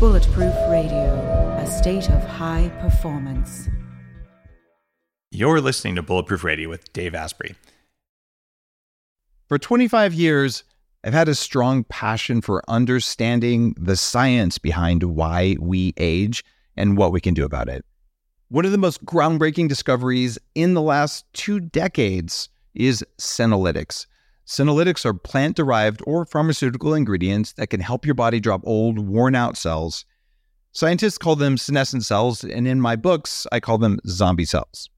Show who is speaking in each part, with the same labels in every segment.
Speaker 1: Bulletproof Radio, a state of high performance.
Speaker 2: You're listening to Bulletproof Radio with Dave Asprey.
Speaker 3: For 25 years, I've had a strong passion for understanding the science behind why we age and what we can do about it. One of the most groundbreaking discoveries in the last two decades is senolytics. Senolytics are plant derived or pharmaceutical ingredients that can help your body drop old, worn out cells. Scientists call them senescent cells, and in my books, I call them zombie cells.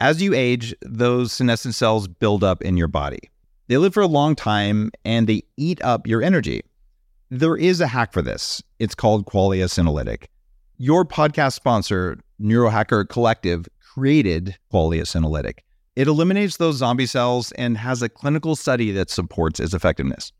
Speaker 3: As you age, those senescent cells build up in your body. They live for a long time and they eat up your energy. There is a hack for this. It's called Qualia Senolytic. Your podcast sponsor, Neurohacker Collective, created Qualia Senolytic. It eliminates those zombie cells and has a clinical study that supports its effectiveness.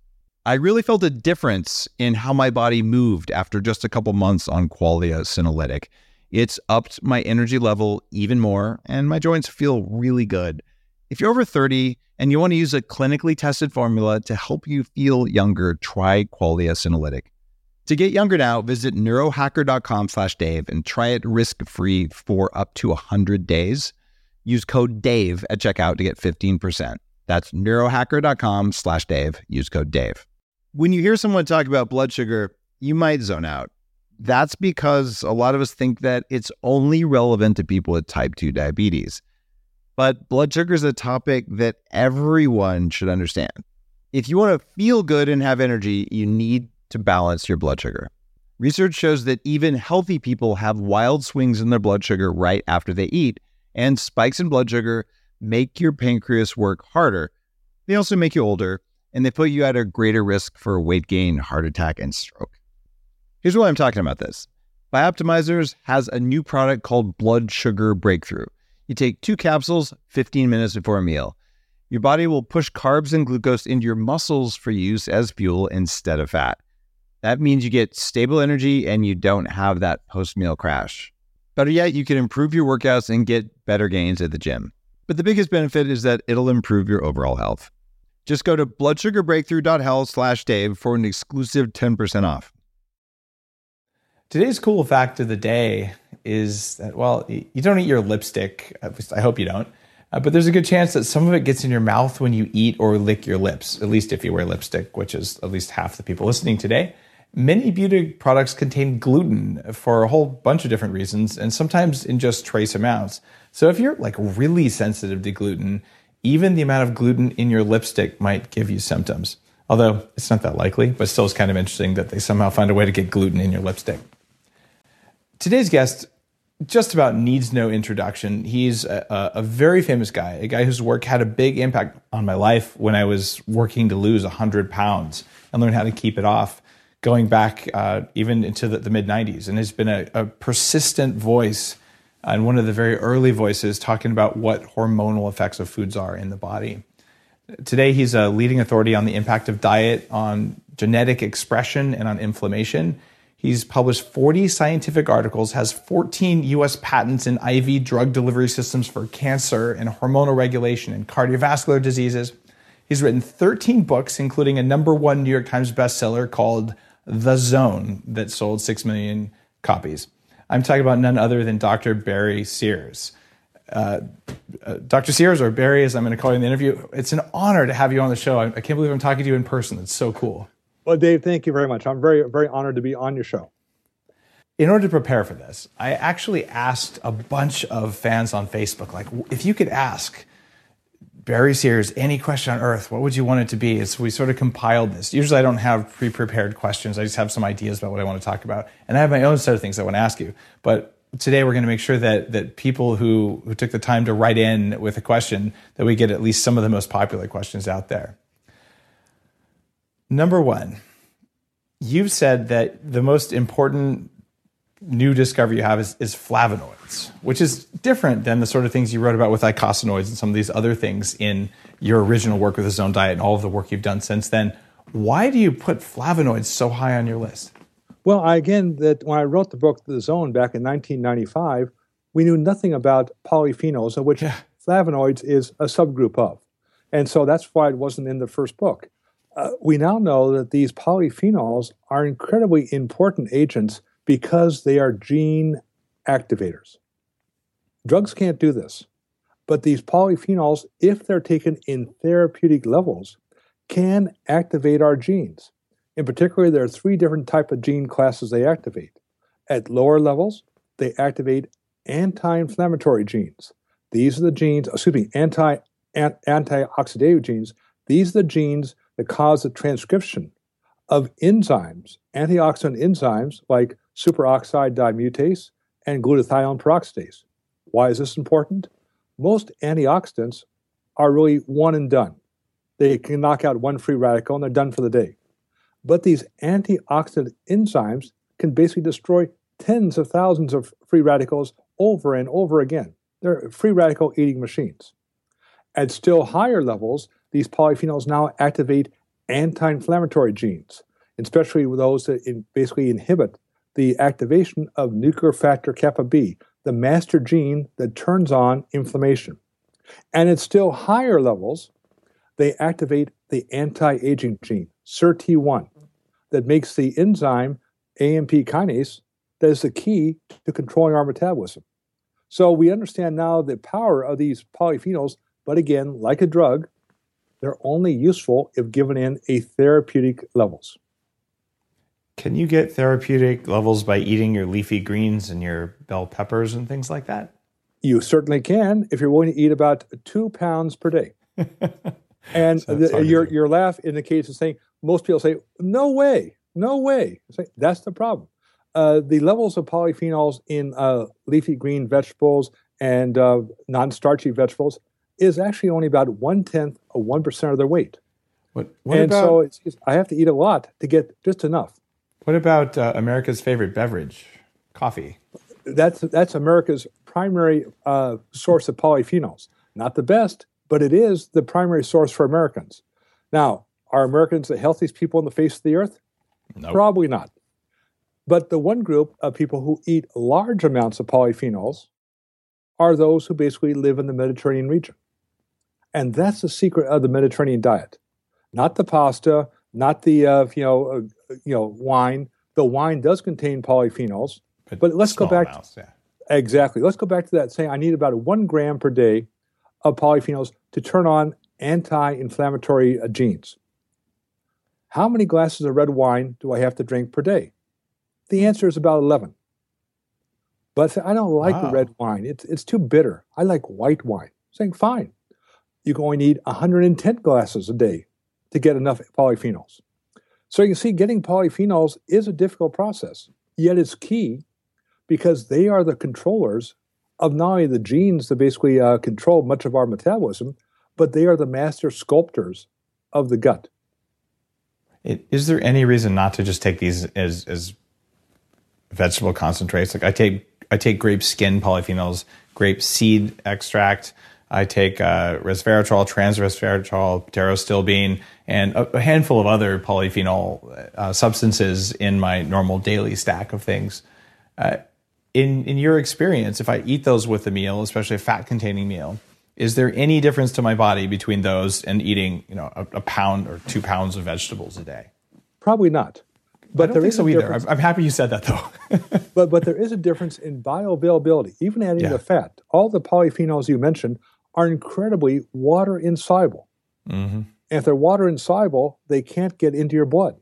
Speaker 3: I really felt a difference in how my body moved after just a couple months on Qualia Senolytic. It's upped my energy level even more, and my joints feel really good. If you're over 30 and you want to use a clinically tested formula to help you feel younger, try Qualia Senolytic. To get younger now, visit neurohacker.com slash Dave and try it risk-free for up to 100 days. Use code DAVE at checkout to get 15%. That's neurohacker.com slash Dave. Use code DAVE. When you hear someone talk about blood sugar, you might zone out. That's because a lot of us think that it's only relevant to people with type 2 diabetes. But blood sugar is a topic that everyone should understand. If you want to feel good and have energy, you need to balance your blood sugar. Research shows that even healthy people have wild swings in their blood sugar right after they eat, and spikes in blood sugar make your pancreas work harder. They also make you older, and they put you at a greater risk for weight gain, heart attack, and stroke. Here's why I'm talking about this. Bioptimizers has a new product called Blood Sugar Breakthrough. You take two capsules 15 minutes before a meal. Your body will push carbs and glucose into your muscles for use as fuel instead of fat. That means you get stable energy and you don't have that post meal crash. Better yet, you can improve your workouts and get better gains at the gym. But the biggest benefit is that it'll improve your overall health. Just go to bloodsugarbreakthrough.health slash Dave for an exclusive 10% off.
Speaker 4: Today's cool fact of the day is that, well, you don't eat your lipstick. I hope you don't. Uh, but there's a good chance that some of it gets in your mouth when you eat or lick your lips, at least if you wear lipstick, which is at least half the people listening today. Many beauty products contain gluten for a whole bunch of different reasons, and sometimes in just trace amounts. So if you're like really sensitive to gluten, even the amount of gluten in your lipstick might give you symptoms. Although it's not that likely, but still it's kind of interesting that they somehow find a way to get gluten in your lipstick. Today's guest just about needs no introduction. He's a, a, very famous guy, a guy whose work had a big impact on my life when I was working to lose 100 pounds and learn how to keep it off going back uh, even into the, the mid 90s and has been a, a, persistent voice and one of the very early voices talking about what hormonal effects of foods are in the body. Today, he's a leading authority on the impact of diet on genetic expression and on inflammation. He's published 40 scientific articles, has 14 US patents in IV drug delivery systems for cancer and hormonal regulation and cardiovascular diseases. He's written 13 books, including a number one New York Times bestseller called the Zone that sold 6 million copies. I'm talking about none other than Dr. Barry Sears. Uh, uh, Dr. Sears, or Barry, as I'm going to call you in the interview, it's an honor to have you on the show. I, I can't believe I'm talking to you in person. It's so cool.
Speaker 5: Well, Dave, thank you very much. I'm very, very honored to be on your show.
Speaker 4: In order to prepare for this, I actually asked a bunch of fans on Facebook, like, if you could ask Barry Sears, any question on earth, what would you want it to be? So we sort of compiled this. Usually I don't have pre prepared questions. I just have some ideas about what I want to talk about. And I have my own set of things I want to ask you. But today we're going to make sure that, that people who, who took the time to write in with a question, that we get at least some of the most popular questions out there. Number one, you've said that the most important new discovery you have is, is flavonoids, which is different than the sort of things you wrote about with eicosanoids and some of these other things in your original work with the zone diet and all of the work you've done since then. Why do you put flavonoids so high on your list?
Speaker 5: Well, I, again, that when I wrote the book The Zone back in 1995, we knew nothing about polyphenols, of which yeah. flavonoids is a subgroup of. And so that's why it wasn't in the first book. Uh, we now know that these polyphenols are incredibly important agents because they are gene activators. Drugs can't do this, but these polyphenols, if they're taken in therapeutic levels, can activate our genes. In particular, there are three different type of gene classes they activate. At lower levels, they activate anti-inflammatory genes. These are the genes, excuse me, anti antioxidative genes. These are the genes that cause the transcription of enzymes, antioxidant enzymes like superoxide dismutase and glutathione peroxidase. Why is this important? Most antioxidants are really one and done. They can knock out one free radical and they're done for the day. But these antioxidant enzymes can basically destroy tens of thousands of free radicals over and over again. They're free radical eating machines. At still higher levels, these polyphenols now activate anti inflammatory genes, especially those that basically inhibit the activation of nuclear factor kappa B, the master gene that turns on inflammation. And at still higher levels, they activate the anti aging gene, SIRT1, that makes the enzyme AMP kinase that is the key to controlling our metabolism. So we understand now the power of these polyphenols, but again, like a drug, they're only useful if given in a therapeutic levels.
Speaker 4: Can you get therapeutic levels by eating your leafy greens and your bell peppers and things like that?
Speaker 5: You certainly can if you're willing to eat about two pounds per day. and so the, your your laugh indicates the saying most people say, "No way, no way." Say, that's the problem. Uh, the levels of polyphenols in uh, leafy green vegetables and uh, non-starchy vegetables is actually only about one tenth of one percent of their weight.
Speaker 4: What, what
Speaker 5: and
Speaker 4: about,
Speaker 5: so it's, it's, I have to eat a lot to get just enough.
Speaker 4: What about uh, America's favorite beverage, coffee?
Speaker 5: That's that's America's primary uh, source of polyphenols. Not the best, but it is the primary source for Americans. Now, are Americans the healthiest people on the face of the earth?
Speaker 4: Nope.
Speaker 5: Probably not. But the one group of people who eat large amounts of polyphenols are those who basically live in the Mediterranean region. And that's the secret of the Mediterranean diet. Not the pasta, not the uh, you know uh, you know wine. The wine does contain polyphenols, but, but let's go back.
Speaker 4: Amounts, yeah.
Speaker 5: Exactly. Let's go back to that saying I need about one gram per day of polyphenols to turn on anti-inflammatory uh, genes. How many glasses of red wine do I have to drink per day? The answer is about 11. But I don't like
Speaker 4: wow.
Speaker 5: red wine. It's, it's too bitter. I like white wine. Saying, fine, you only need 110 glasses a day to get enough polyphenols. So you can see getting polyphenols is a difficult process, yet it's key because they are the controllers of not only the genes that basically uh, control much of our metabolism, but they are the master sculptors of the gut.
Speaker 4: Is there any reason not to just take these as, as vegetable concentrates? Like I take I take grape skin polyphenols, grape seed extract. I take uh, resveratrol, transresveratrol, pterostilbene, and a, a handful of other polyphenol uh, substances in my normal daily stack of things. Uh, in in your experience, if I eat those with a meal, especially a fat containing meal, is there any difference to my body between those and eating, you know, a, a pound or two pounds of vegetables a day?
Speaker 5: Probably not.
Speaker 4: But there is so either. I'm, I'm happy you said that though.
Speaker 5: but but there is a difference in bioavailability. Even adding yeah. the fat, all the polyphenols you mentioned are incredibly water insoluble.
Speaker 4: Mm-hmm.
Speaker 5: And if they're water insoluble, they can't get into your blood.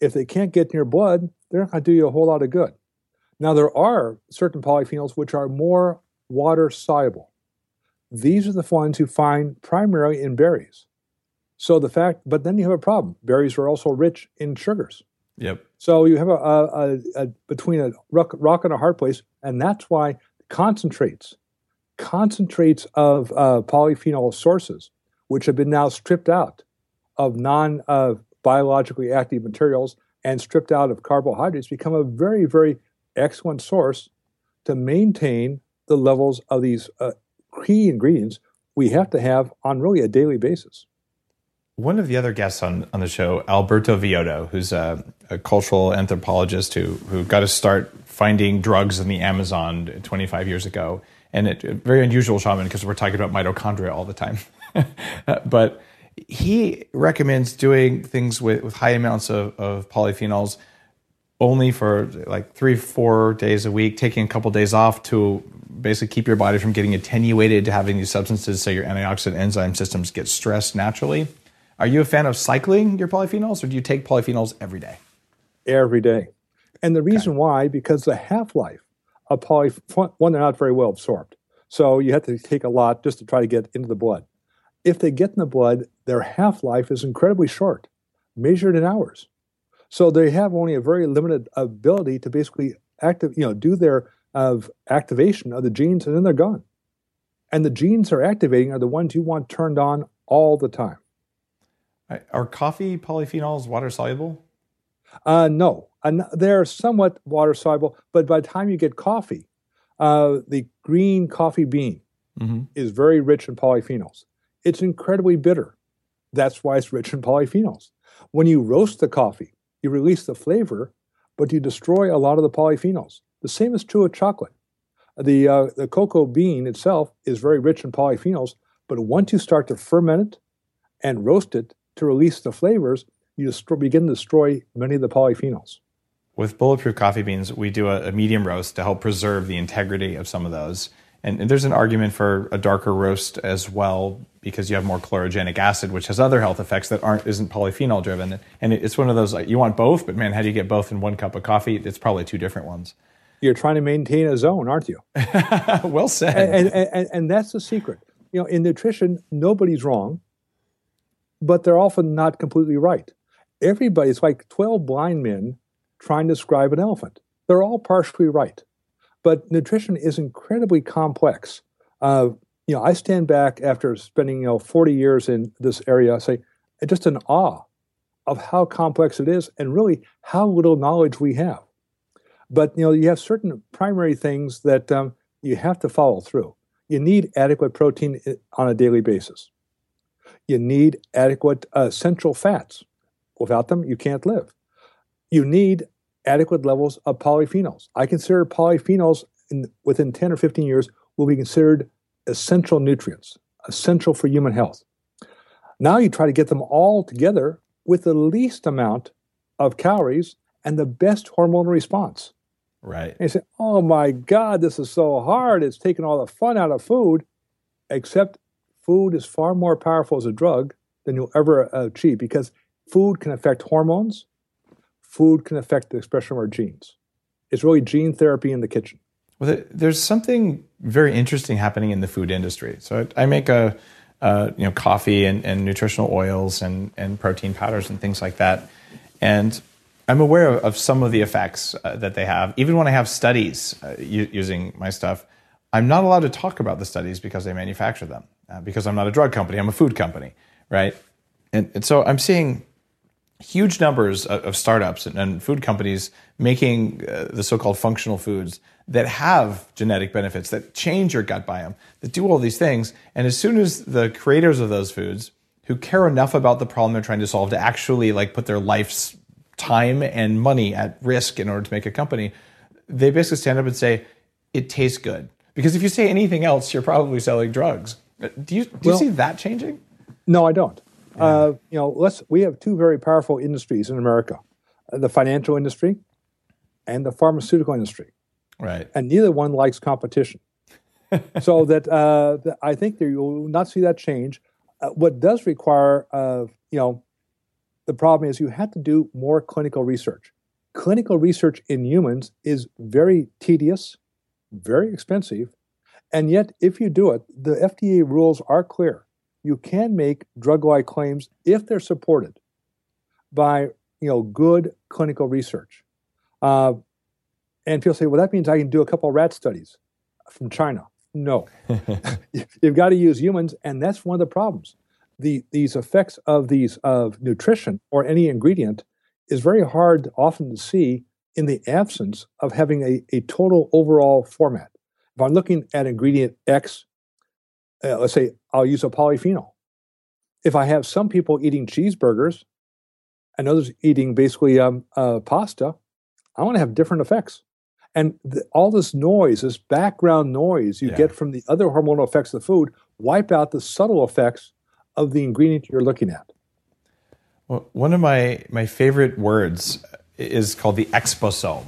Speaker 5: If they can't get in your blood, they're not going to do you a whole lot of good. Now, there are certain polyphenols which are more water soluble. These are the ones you find primarily in berries. So the fact, but then you have a problem. Berries are also rich in sugars.
Speaker 4: Yep.
Speaker 5: So you have a, a, a between a rock, rock, and a hard place, and that's why concentrates, concentrates of uh, polyphenol sources, which have been now stripped out of non uh, biologically active materials and stripped out of carbohydrates, become a very, very excellent source to maintain the levels of these uh, key ingredients we have to have on really a daily basis.
Speaker 4: One of the other guests on, on the show, Alberto Villoldo, who's a, a cultural anthropologist who, who got to start finding drugs in the Amazon 25 years ago. And it, very unusual shaman because we're talking about mitochondria all the time. but he recommends doing things with, with high amounts of, of polyphenols only for like three, four days a week, taking a couple days off to basically keep your body from getting attenuated to having these substances so your antioxidant enzyme systems get stressed naturally. Are you a fan of cycling your polyphenols or do you take polyphenols every day?
Speaker 5: Every day. And the reason okay. why, because the half life of polyphenols, one, they're not very well absorbed. So you have to take a lot just to try to get into the blood. If they get in the blood, their half life is incredibly short, measured in hours. So they have only a very limited ability to basically active, you know, do their of activation of the genes, and then they're gone. And the genes they're activating are the ones you want turned on all the time.
Speaker 4: Are coffee polyphenols water soluble?
Speaker 5: Uh, no, and they're somewhat water soluble, but by the time you get coffee, uh, the green coffee bean mm-hmm. is very rich in polyphenols. It's incredibly bitter. That's why it's rich in polyphenols. When you roast the coffee, you release the flavor, but you destroy a lot of the polyphenols. The same is true of chocolate. The, uh, the cocoa bean itself is very rich in polyphenols, but once you start to ferment it and roast it to release the flavors, you destroy, begin to destroy many of the polyphenols.
Speaker 4: With bulletproof coffee beans, we do a, a medium roast to help preserve the integrity of some of those. And, and, there's an argument for a darker roast as well because you have more chlorogenic acid, which has other health effects that aren't isn't polyphenol driven. And it's one of those like you want both, but man, how do you get both in one cup of coffee? It's probably two different ones.
Speaker 5: You're trying to maintain a zone, aren't you?
Speaker 4: well said.
Speaker 5: And, and, and, and that's the secret. You know, in nutrition, nobody's wrong, but they're often not completely right. Everybody's like 12 blind men trying to describe an elephant. They're all partially right. But nutrition is incredibly complex. Uh, you know, I stand back after spending you know 40 years in this area, I say, just in awe of how complex it is and really how little knowledge we have. But you know, you have certain primary things that um, you have to follow through. You need adequate protein on a daily basis. You need adequate uh, essential fats. Without them, you can't live. You need adequate levels of polyphenols. I consider polyphenols in, within 10 or 15 years will be considered essential nutrients, essential for human health. Now you try to get them all together with the least amount of calories and the best hormonal response.
Speaker 4: Right.
Speaker 5: And you say, oh my God, this is so hard. It's taking all the fun out of food, except food is far more powerful as a drug than you'll ever achieve because food can affect hormones, food can affect the expression of our genes. It's really gene therapy in the kitchen.
Speaker 4: Well, there's something very interesting happening in the food industry. So I make a, uh, you know, coffee and, and nutritional oils and, and protein powders and things like that. And I'm aware of some of the effects uh, that they have. Even when I have studies uh, using my stuff, I'm not allowed to talk about the studies because they manufacture them. Uh, because I'm not a drug company, I'm a food company, right? And, and so I'm seeing huge numbers of, startups and, and, food companies making uh, the so-called functional foods that have genetic benefits that change your gut biome that do all these things. And as soon as the creators of those foods who care enough about the problem they're trying to solve to actually like put their life's time and money at risk in order to make a company they basically stand up and say it tastes good. Because if you say anything else you're probably selling drugs. Uh, do you do well, you see that changing?
Speaker 5: No i don't yeah. Uh, you know, let's we have two very powerful industries in America: uh, the financial industry and the pharmaceutical industry.
Speaker 4: Right.
Speaker 5: And neither one likes competition. so that, uh, that, I think that you will not see that change. Uh, what does require, uh, you know, the problem is you have to do more clinical research. Clinical research in humans is very tedious, very expensive, and yet if you do it, the FDA rules are clear you can make drug-like claims if they're supported by you know good clinical research. Uh, and people say, well, that means I can do a couple of rat studies from China. No, you've got to use humans, and that's one of the problems. The, these effects of these of nutrition or any ingredient is very hard often to see in the absence of having a, a total overall format. If I'm looking at ingredient X uh, let's say I'll use a polyphenol. If I have some people eating cheeseburgers and others eating basically um, uh, pasta, I want to have different effects. And the, all this noise, this background noise you
Speaker 4: Yeah.
Speaker 5: get from the other hormonal effects of the food, wipe out the subtle effects of the ingredient you're looking at.
Speaker 4: Well, one of my my favorite words is called the exposome,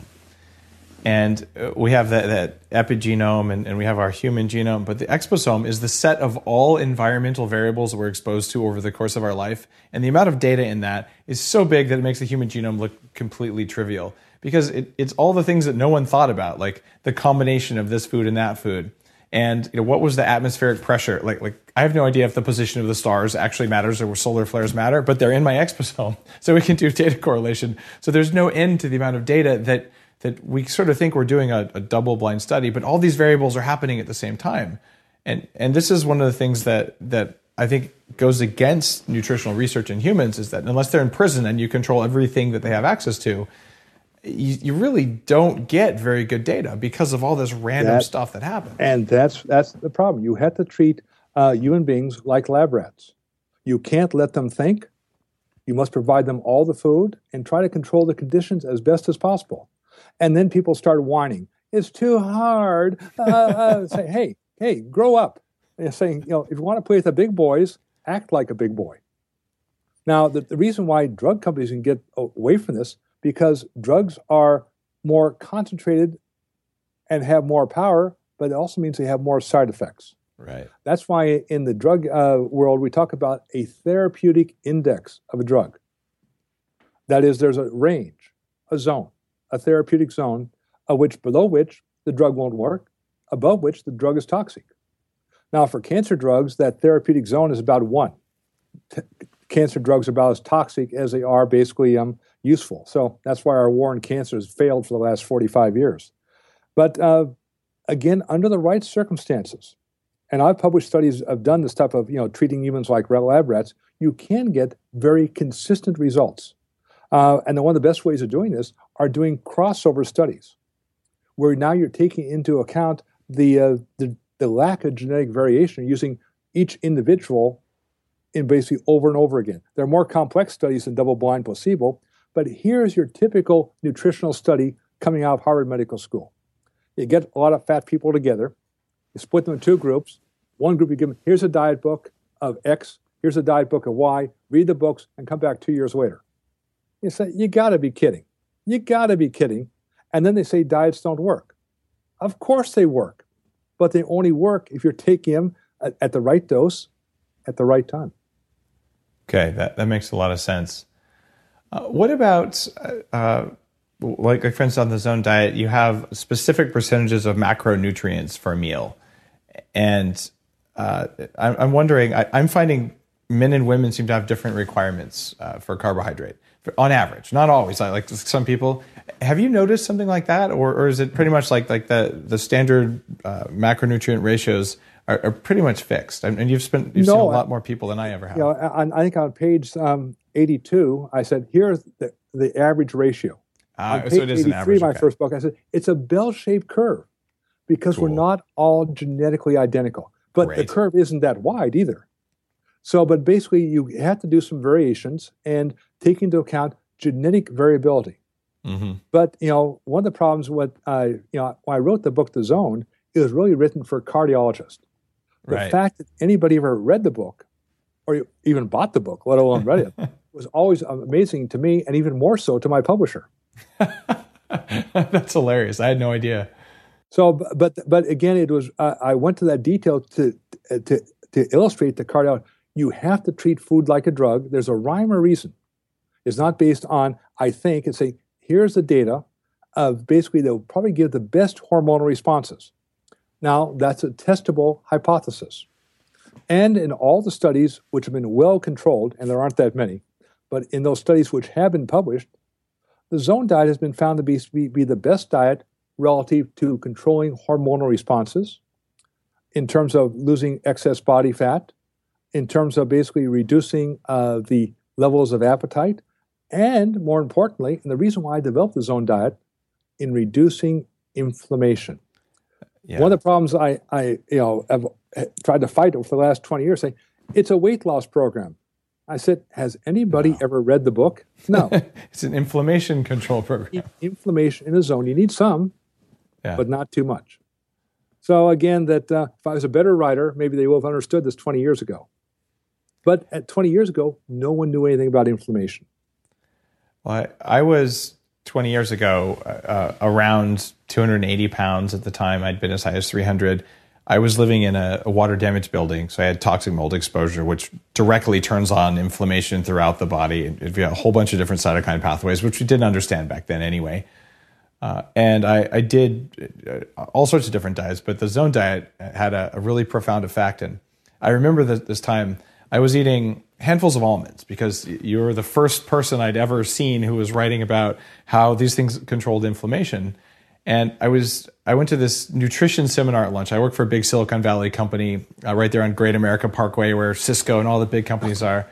Speaker 4: and uh, we have that, that epigenome and, and we have our human genome. But the exposome is the set of all environmental variables we're exposed to over the course of our life, and the amount of data in that is so big that it makes the human genome look completely trivial because it, it's all the things that no one thought about, like the combination of this food and that food. And you know what was the atmospheric pressure? Like like i have no idea if the position of the stars actually matters or solar flares matter but they're in my exposome so we can do data correlation. So there's no end to the amount of data that that we sort of think we're doing a, a double blind study but all these variables are happening at the same time and and this is one of the things that that i think goes against nutritional research in humans is that unless they're in prison and you control everything that they have access to you, you really don't get very good data because of all this random
Speaker 5: That-
Speaker 4: stuff that happens
Speaker 5: And that's that's the problem. You have to treat uh, human beings like lab rats. You can't let them think. You must provide them all the food and try to control the conditions as best as possible. And then people start whining. It's too hard. Uh, uh, say, hey, hey, grow up. And saying, you know, if you want to play with the big boys, act like a big boy. Now, the, the reason why drug companies can get away from this because drugs are more concentrated and have more power, but it also means they have more side effects.
Speaker 4: right
Speaker 5: That's why in the drug uh, world we talk about a therapeutic index of a drug. That is, there's a range, a zone, a therapeutic zone, of which below which the drug won't work, above which the drug is toxic. Now, for cancer drugs, that therapeutic zone is about one. T- cancer drugs are about as toxic as they are basically um, useful. So that's why our war on cancer has failed for the last 45 years. But uh, again, under the right circumstances, and I've published studies, I've done this type of, you know, treating humans like lab rats, you can get very consistent results. Uh, and one of the best ways of doing this are doing crossover studies, where now you're taking into account the, uh, the, the lack of genetic variation using each individual in basically over and over again. There are more complex studies than double blind placebo, but here's your typical nutritional study coming out of Harvard Medical School. You get a lot of fat people together, you split them in two groups. One group you give them, here's a diet book of X, here's a diet book of Y, read the books, and come back two years later. You say, you gotta be kidding. You gotta be kidding. And then they say diets don't work. Of course they work, but they only work if you're taking them at, at the right dose at the right time.
Speaker 4: Okay, that, that makes a lot of sense. Uh, what about, uh, like, like for instance, on the zone diet, you have specific percentages of macronutrients for a meal. And uh, I'm, I'm wondering, I, I'm finding men and women seem to have different requirements uh, for carbohydrate on average, not always. Like, like some people, have you noticed something like that, or, or is it pretty much like like the the standard uh, macronutrient ratios are, are pretty much fixed? And you've spent you've seen a lot more people than I ever have.
Speaker 5: You know, on, I think on page um, 82, I said, here's the, the average ratio.
Speaker 4: Ah,
Speaker 5: on
Speaker 4: so it is an
Speaker 5: 83,
Speaker 4: average.
Speaker 5: my
Speaker 4: okay.
Speaker 5: first book, I said, it's a bell-shaped curve because we're not all genetically identical. But the curve isn't that wide either. So, but basically, you have to do some variations and take into account genetic variability.
Speaker 4: Mhm.
Speaker 5: But you know, one of the problems with uh, you know when I wrote the book The Zone, it was really written for cardiologists. The
Speaker 4: Right.
Speaker 5: fact that anybody ever read the book, or even bought the book, let alone read it, was always amazing to me, and even more so to my publisher.
Speaker 4: That's hilarious. I had no idea.
Speaker 5: So, but but again, it was uh, I went to that detail to to to illustrate the cardiology. You have to treat food like a drug. There's a rhyme or reason. It's not based on I think. It's say here's the data of basically they'll probably give the best hormonal responses. Now that's a testable hypothesis, and in all the studies which have been well controlled, and there aren't that many, but in those studies which have been published, the zone diet has been found to be, be the best diet relative to controlling hormonal responses, in terms of losing excess body fat, in terms of basically reducing uh, the levels of appetite, and more importantly, and the reason why I developed the zone diet, in reducing inflammation.
Speaker 4: Yeah.
Speaker 5: One of the problems I, I you know, have tried to fight over the last 20 years, saying it's a weight loss program. I said, has anybody ever read the book? No.
Speaker 4: it's an inflammation control program.
Speaker 5: inflammation in a zone. You need some, yeah. but not too much. So again, that uh, if I was a better writer, maybe they would have understood this 20 years ago. But at 20 years ago, no one knew anything about inflammation.
Speaker 4: Well, I, I was 20 years ago uh, around 280 pounds at the time. I'd been as high as 300. I was living in a, a water damaged building, so I had toxic mold exposure, which directly turns on inflammation throughout the body. It, a whole bunch of different cytokine pathways, which we didn't understand back then anyway. Uh, and I, I, did uh, all sorts of different diets, but the zone diet had a, a really profound effect. And I remember that this time I was eating handfuls of almonds because you were the first person I'd ever seen who was writing about how these things controlled inflammation. And I was I went to this nutrition seminar at lunch. I work for a big Silicon Valley company uh, right there on Great America Parkway, where Cisco and all the big companies are.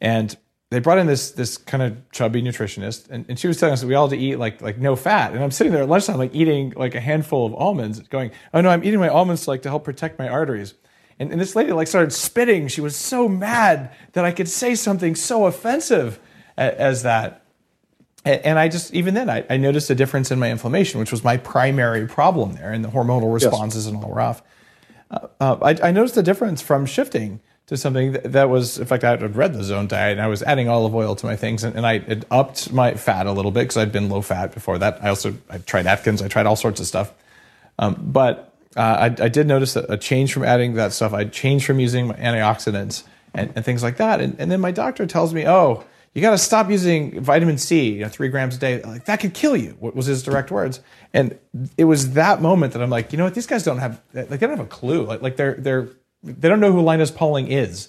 Speaker 4: And they brought in this this kind of chubby nutritionist, and, and she was telling us that we all had to eat like like no fat. And I'm sitting there at lunchtime, like eating like a handful of almonds, going, "Oh no, I'm eating my almonds like to help protect my arteries." And, and this lady like started spitting. She was so mad that I could say something so offensive as that. And I just, even then, I, I, noticed a difference in my inflammation, which was my primary problem there, and the hormonal responses yes. and all were off. Uh, uh, I, I, noticed a difference from shifting to something that, that, was, in fact, I had read the zone diet and I was adding olive oil to my things, and, and I upped my fat a little bit because I'd been low fat before that. I also I tried Atkins, I tried all sorts of stuff. Um, but uh, I, I, did notice a, change from adding that stuff. I changed from using antioxidants and, and things like that. And, and, then my doctor tells me, oh, you got to stop using vitamin C, you know, three grams a day. Like that could kill you. What was his direct words? And it was that moment that I'm like, you know what? These guys don't have like they don't have a clue. Like like they're they're they don't know who Linus Pauling is.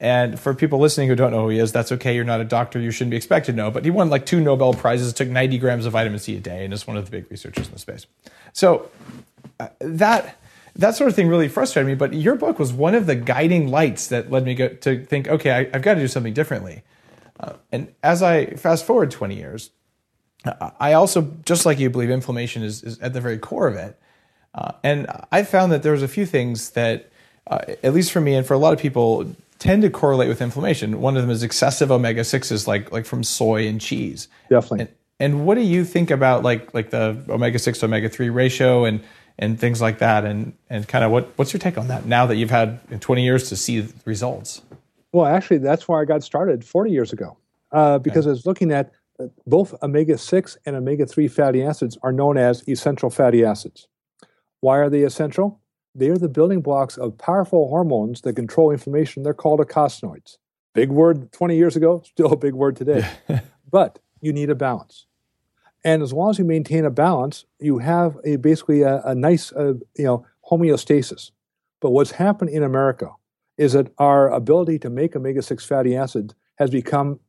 Speaker 4: And for people listening who don't know who he is, that's okay. You're not a doctor. You shouldn't be expected to know. But he won like two Nobel Prizes, took 90 grams of vitamin C a day, and is one of the big researchers in the space. So that that sort of thing really frustrated me. But your book was one of the guiding lights that led me go, to think, okay, I, have got to do something differently. Uh, and as I fast forward 20 years, I also, just like you, believe inflammation is, is at the very core of it. Uh, and I found that there was a few things that, uh, at least for me and for a lot of people, tend to correlate with inflammation. One of them is excessive omega sixes, like like from soy and cheese.
Speaker 5: Definitely.
Speaker 4: And, and what do you think about like like the omega six to omega three ratio and and things like that. And and kind of what what's your take on that now that you've had 20 years to see results?
Speaker 5: Well, actually, that's where I got started 40 years ago uh, because okay. I was looking at uh, both omega 6 and omega 3 fatty acids are known as essential fatty acids. Why are they essential? They are the building blocks of powerful hormones that control inflammation. They're called eicosanoids. Big word 20 years ago, still a big word today. but you need a balance. And as long as you maintain a balance, you have a basically a, a nice uh, you know homeostasis. But what's happened in America is that our ability to make omega six fatty acids has become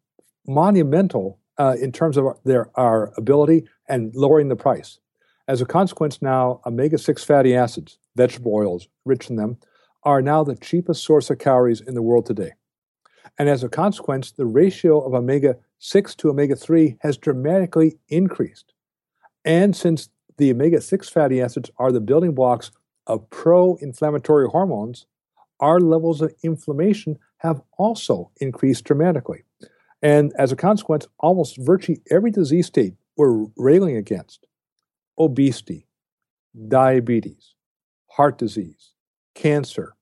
Speaker 5: monumental uh, in terms of their our ability and lowering the price. As a consequence, now omega six fatty acids, vegetable oils rich in them, are now the cheapest source of calories in the world today. And as a consequence, the ratio of omega 6 to omega 3 has dramatically increased. And since the omega 6 fatty acids are the building blocks of pro inflammatory hormones, our levels of inflammation have also increased dramatically. And as a consequence, almost virtually every disease state we're railing against obesity, diabetes, heart disease, cancer,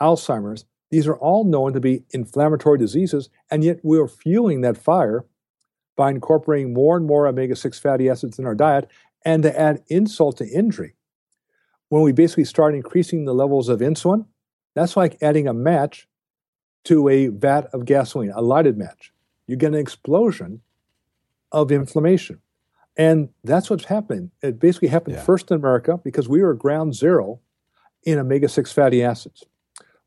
Speaker 5: Alzheimer's these are all known to be inflammatory diseases, and yet we're fueling that fire by incorporating more and more omega 6 fatty acids in our diet. And to add insult to injury, when we basically start increasing the levels of insulin, that's like adding a match to a vat of gasoline, a lighted match. You get an explosion of inflammation. And that's what's happening. It basically happened yeah. first in America because we were ground zero in omega 6 fatty acids.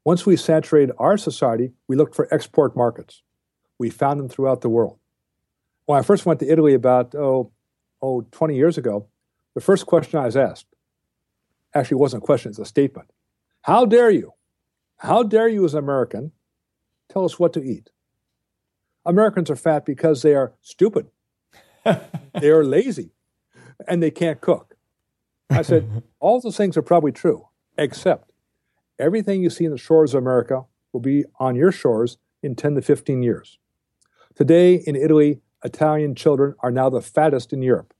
Speaker 5: Once we saturated our society, we looked for export markets. We found them throughout the world. When I first went to Italy about, oh, oh 20 years ago, the first question I was asked actually wasn't a question, it's a statement. How dare you? How dare you, as an American, tell us what to eat? Americans are fat because they are stupid, they are lazy, and they can't cook. I said, all those things are probably true, except Everything you see in the shores of America will be on your shores in 10 to 15 years. Today in Italy, Italian children are now the fattest in Europe.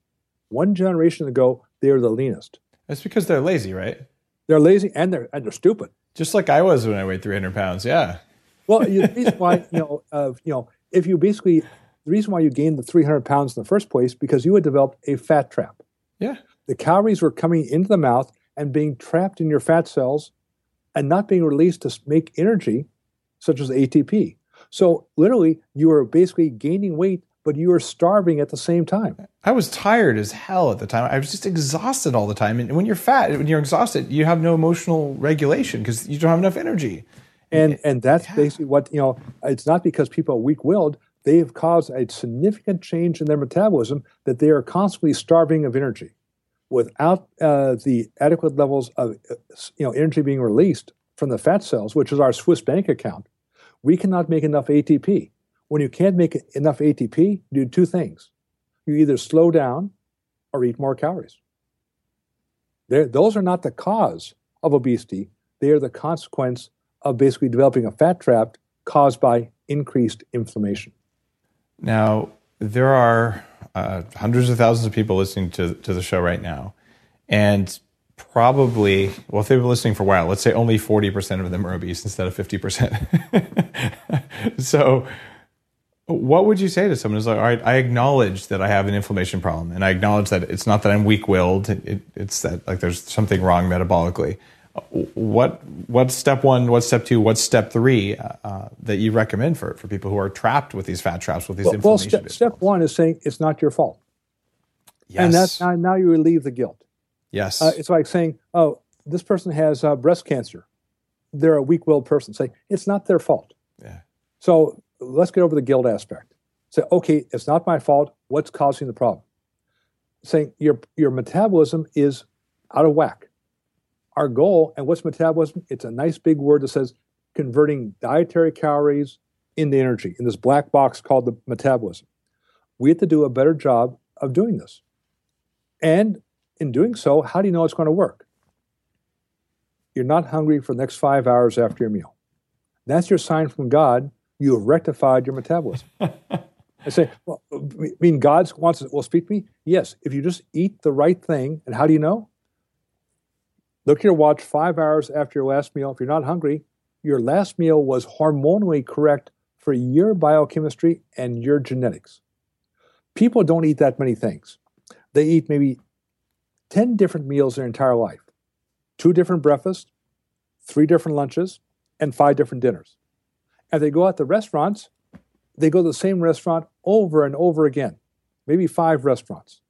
Speaker 5: One generation ago, they were the leanest.
Speaker 4: That's because they're lazy, right?
Speaker 5: They're lazy and they're and they're stupid.
Speaker 4: Just like I was when I weighed 300 pounds. Yeah.
Speaker 5: Well, the reason why you know, uh, you know, if you basically the reason why you gained the 300 pounds in the first place because you had developed a fat trap.
Speaker 4: Yeah.
Speaker 5: The calories were coming into the mouth and being trapped in your fat cells and not being released to make energy, such as ATP. So literally, you are basically gaining weight, but you are starving at the same time.
Speaker 4: I was tired as hell at the time. I was just exhausted all the time. And when you're fat, when you're exhausted, you have no emotional regulation because you don't have enough energy.
Speaker 5: And and that's yeah. basically what you know. It's not because people are weak-willed. They have caused a significant change in their metabolism that they are constantly starving of energy. Without uh, the adequate levels of uh, you know energy being released from the fat cells, which is our Swiss bank account, we cannot make enough ATP. When you can't make enough ATP, do two things. You either slow down or eat more calories. They're, those are not the cause of obesity. They are the consequence of basically developing a fat trap caused by increased inflammation.
Speaker 4: Now, there are uh, hundreds of thousands of people listening to, to the show right now. And probably, well, if they've been listening for a while, let's say only 40% of them are obese instead of 50%. so, what would you say to someone who's like, all right, I acknowledge that I have an inflammation problem, and I acknowledge that it's not that I'm weak willed, it, it's that like there's something wrong metabolically. What what's step one? What's step two? What's step three uh, uh, that you recommend for, for people who are trapped with these fat traps with these
Speaker 5: well,
Speaker 4: inflammation?
Speaker 5: Well, step, step one is saying it's not your fault. Yes. And that's now, now you relieve the guilt.
Speaker 4: Yes.
Speaker 5: Uh, it's like saying, oh, this person has uh, breast cancer. They're a weak willed person. Say, it's not their fault.
Speaker 4: Yeah.
Speaker 5: So let's get over the guilt aspect. Say, okay, it's not my fault. What's causing the problem? Saying your, your metabolism is out of whack. Our goal, and what's metabolism? It's a nice big word that says converting dietary calories into energy in this black box called the metabolism. We have to do a better job of doing this. And in doing so, how do you know it's going to work? You're not hungry for the next five hours after your meal. That's your sign from God you have rectified your metabolism. I say, well, I mean, God wants to, will speak to me? Yes. If you just eat the right thing, and how do you know? Look at your watch five hours after your last meal. If you're not hungry, your last meal was hormonally correct for your biochemistry and your genetics. People don't eat that many things. They eat maybe 10 different meals their entire life two different breakfasts, three different lunches, and five different dinners. And they go out to restaurants, they go to the same restaurant over and over again, maybe five restaurants.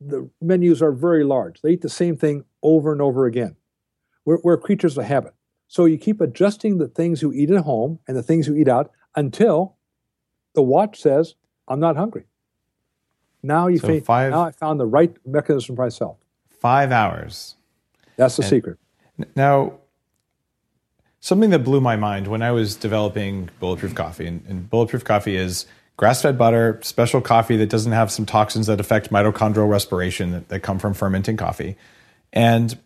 Speaker 5: The menus are very large. They eat the same thing over and over again. We're, we're creatures of habit. So you keep adjusting the things you eat at home and the things you eat out until the watch says, I'm not hungry. Now you so five, now I found the right mechanism for myself.
Speaker 4: Five hours.
Speaker 5: That's the
Speaker 4: and
Speaker 5: secret.
Speaker 4: Now, something that blew my mind when I was developing Bulletproof Coffee, and, and Bulletproof Coffee is grass-fed butter, special coffee that doesn't have some toxins that affect mitochondrial respiration that, that come from fermenting coffee, and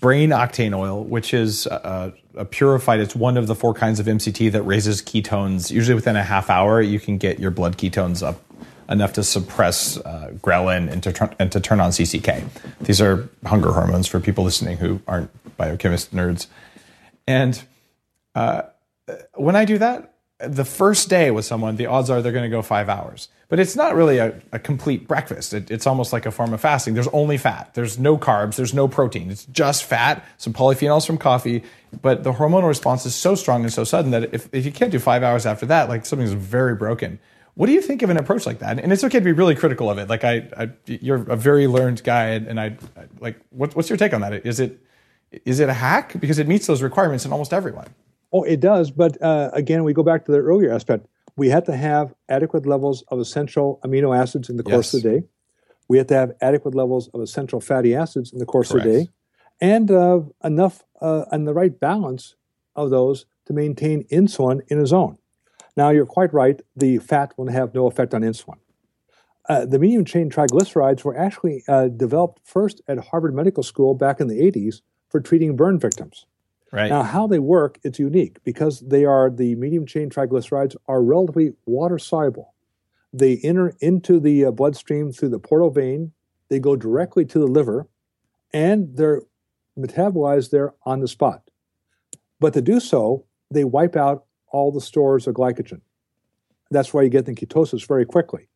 Speaker 4: brain octane oil, which is a, a, purified. It's one of the four kinds of MCT that raises ketones. Usually within a half hour, you can get your blood ketones up enough to suppress uh, ghrelin and to, and to turn on CCK. These are hunger hormones for people listening who aren't biochemist nerds. And uh, when I do that, the first day with someone, the odds are they're going to go five hours. But it's not really a, a complete breakfast. It, it's almost like a form of fasting. There's only fat. There's no carbs. There's no protein. It's just fat, some polyphenols from coffee. But the hormonal response is so strong and so sudden that if, if you can't do five hours after that, like something's very broken. What do you think of an approach like that? And it's okay to be really critical of it. Like I, I you're a very learned guy, and I, I like. What, what's your take on that? Is it, is it a hack because it meets those requirements in almost everyone?
Speaker 5: Oh, it does. But uh, again, we go back to the earlier aspect. We have to have adequate levels of essential amino acids in the course yes. of the day. We have to have adequate levels of essential fatty acids in the course Correct. of the day, and uh, enough uh, and the right balance of those to maintain insulin in a zone. Now, you're quite right. The fat will have no effect on insulin. Uh, the medium chain triglycerides were actually uh, developed first at Harvard Medical School back in the 80s for treating burn victims.
Speaker 4: Right.
Speaker 5: Now, how they work, it's unique because they are the medium chain triglycerides are relatively water soluble. They enter into the uh, bloodstream through the portal vein. they go directly to the liver and they're metabolized there on the spot. But to do so, they wipe out all the stores of glycogen. That's why you get the ketosis very quickly.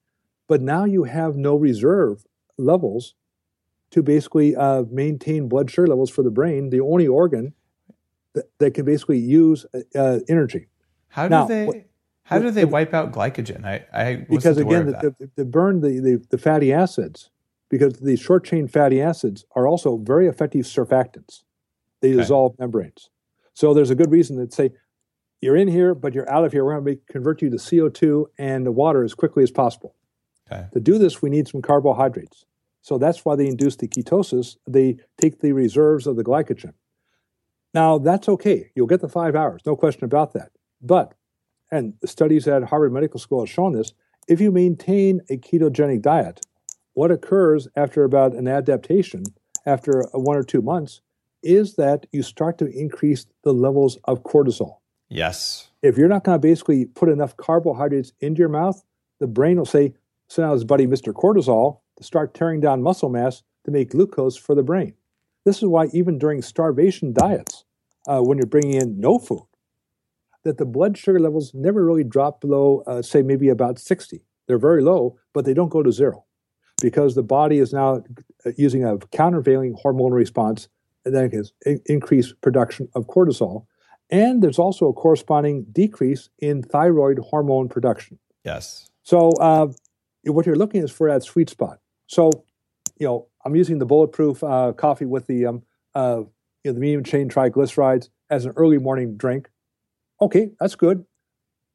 Speaker 5: But now you have no reserve levels to basically uh, maintain blood sugar levels for the brain, the only organ that, that can basically use uh, energy.
Speaker 4: How do
Speaker 5: Now,
Speaker 4: they? how do they wipe out glycogen? I, I
Speaker 5: because again,
Speaker 4: of
Speaker 5: the, the, the burn the, the, the fatty acids, because the short chain fatty acids are also very effective surfactants. They
Speaker 4: Okay.
Speaker 5: dissolve membranes. So there's a good reason that say you're in here, but you're out of here. We're going to convert you to CO2 and water as quickly as possible.
Speaker 4: Okay.
Speaker 5: To do this, we need some carbohydrates. So that's why they induce the ketosis. They take the reserves of the glycogen. Now, that's okay. You'll get the five hours, no question about that. But, and studies at Harvard Medical School have shown this, if you maintain a ketogenic diet, what occurs after about an adaptation, after one or two months, is that you start to increase the levels of cortisol.
Speaker 4: Yes.
Speaker 5: If you're not going to basically put enough carbohydrates into your mouth, the brain will say, so now his buddy Mr. Cortisol to start tearing down muscle mass to make glucose for the brain. This is why even during starvation diets, uh, when you're bringing in no food, that the blood sugar levels never really drop below, uh, say, maybe about 60. They're very low, but they don't go to zero because the body is now uh, using a countervailing hormonal response and then has in- increased production of cortisol. And there's also a corresponding decrease in thyroid hormone production.
Speaker 4: Yes.
Speaker 5: So uh, what you're looking is for that sweet spot. So, you know, I'm using the bulletproof uh, coffee with the um, uh, you know, the medium chain triglycerides as an early morning drink. Okay, that's good,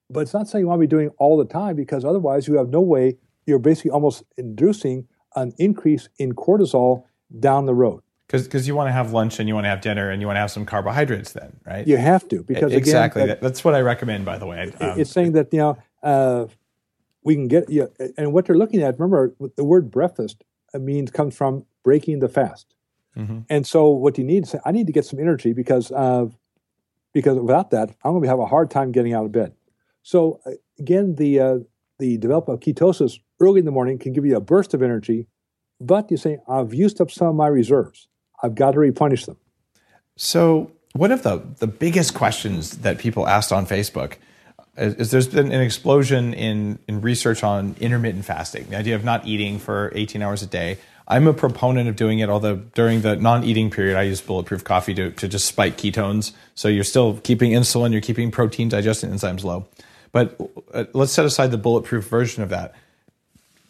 Speaker 5: but it's not something you want to be doing all the time because otherwise you have no way. You're basically almost inducing an increase in cortisol down the road.
Speaker 4: Because you want to have lunch and you want to have dinner and you want to have some carbohydrates then, right?
Speaker 5: You have to because
Speaker 4: exactly.
Speaker 5: again,
Speaker 4: That- That's what I recommend, by the way. Um,
Speaker 5: it's saying that you know uh, we can get you know, and what they're looking at remember the word breakfast uh, means comes from breaking the fast
Speaker 4: Mhm.
Speaker 5: and so what you need is i need to get some energy because uh, because without that i'm going to have a hard time getting out of bed so uh, again the uh, the development of ketosis early in the morning can give you a burst of energy but you say i've used up some of my reserves i've got to replenish them
Speaker 4: So, one of the, the biggest questions that people asked on Facebook is, is there's been an explosion in, in research on intermittent fasting, the idea of not eating for 18 hours a day. I'm a proponent of doing it, although during the non eating period, I use bulletproof coffee to, to just spike ketones. So, you're still keeping insulin, you're keeping protein digestion enzymes low. But uh, let's set aside the bulletproof version of that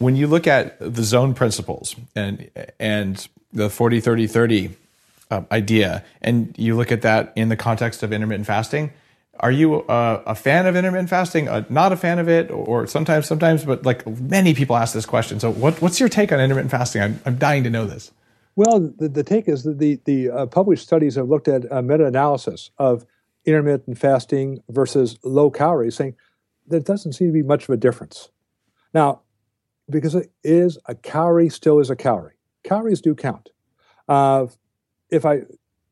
Speaker 4: when you look at the zone principles and and the 40 30 30 uh, idea and you look at that in the context of intermittent fasting are you uh, a fan of intermittent fasting uh, not a fan of it or sometimes sometimes but like many people ask this question so what, what's your take on intermittent fasting i'm, I'm dying to know this
Speaker 5: Well, the, the take is that the, the uh, published studies have looked at a meta analysis of intermittent fasting versus low calories, saying there doesn't seem to be much of a difference. Now, because it is a calorie, still is a calorie. Calories do count. Uh, if I,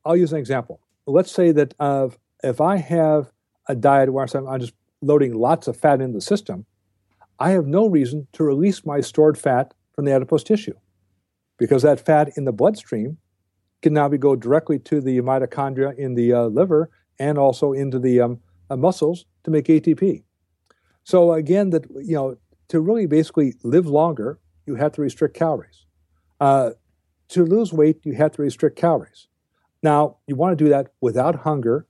Speaker 5: I'll use an example. Let's say that uh, if I have a diet where I'm just loading lots of fat into the system, I have no reason to release my stored fat from the adipose tissue because that fat in the bloodstream can now be go directly to the mitochondria in the uh, liver and also into the um, uh, muscles to make ATP. So again, that you know, to really basically live longer, you have to restrict calories. Uh, to lose weight, you have to restrict calories. Now, you want to do that without hunger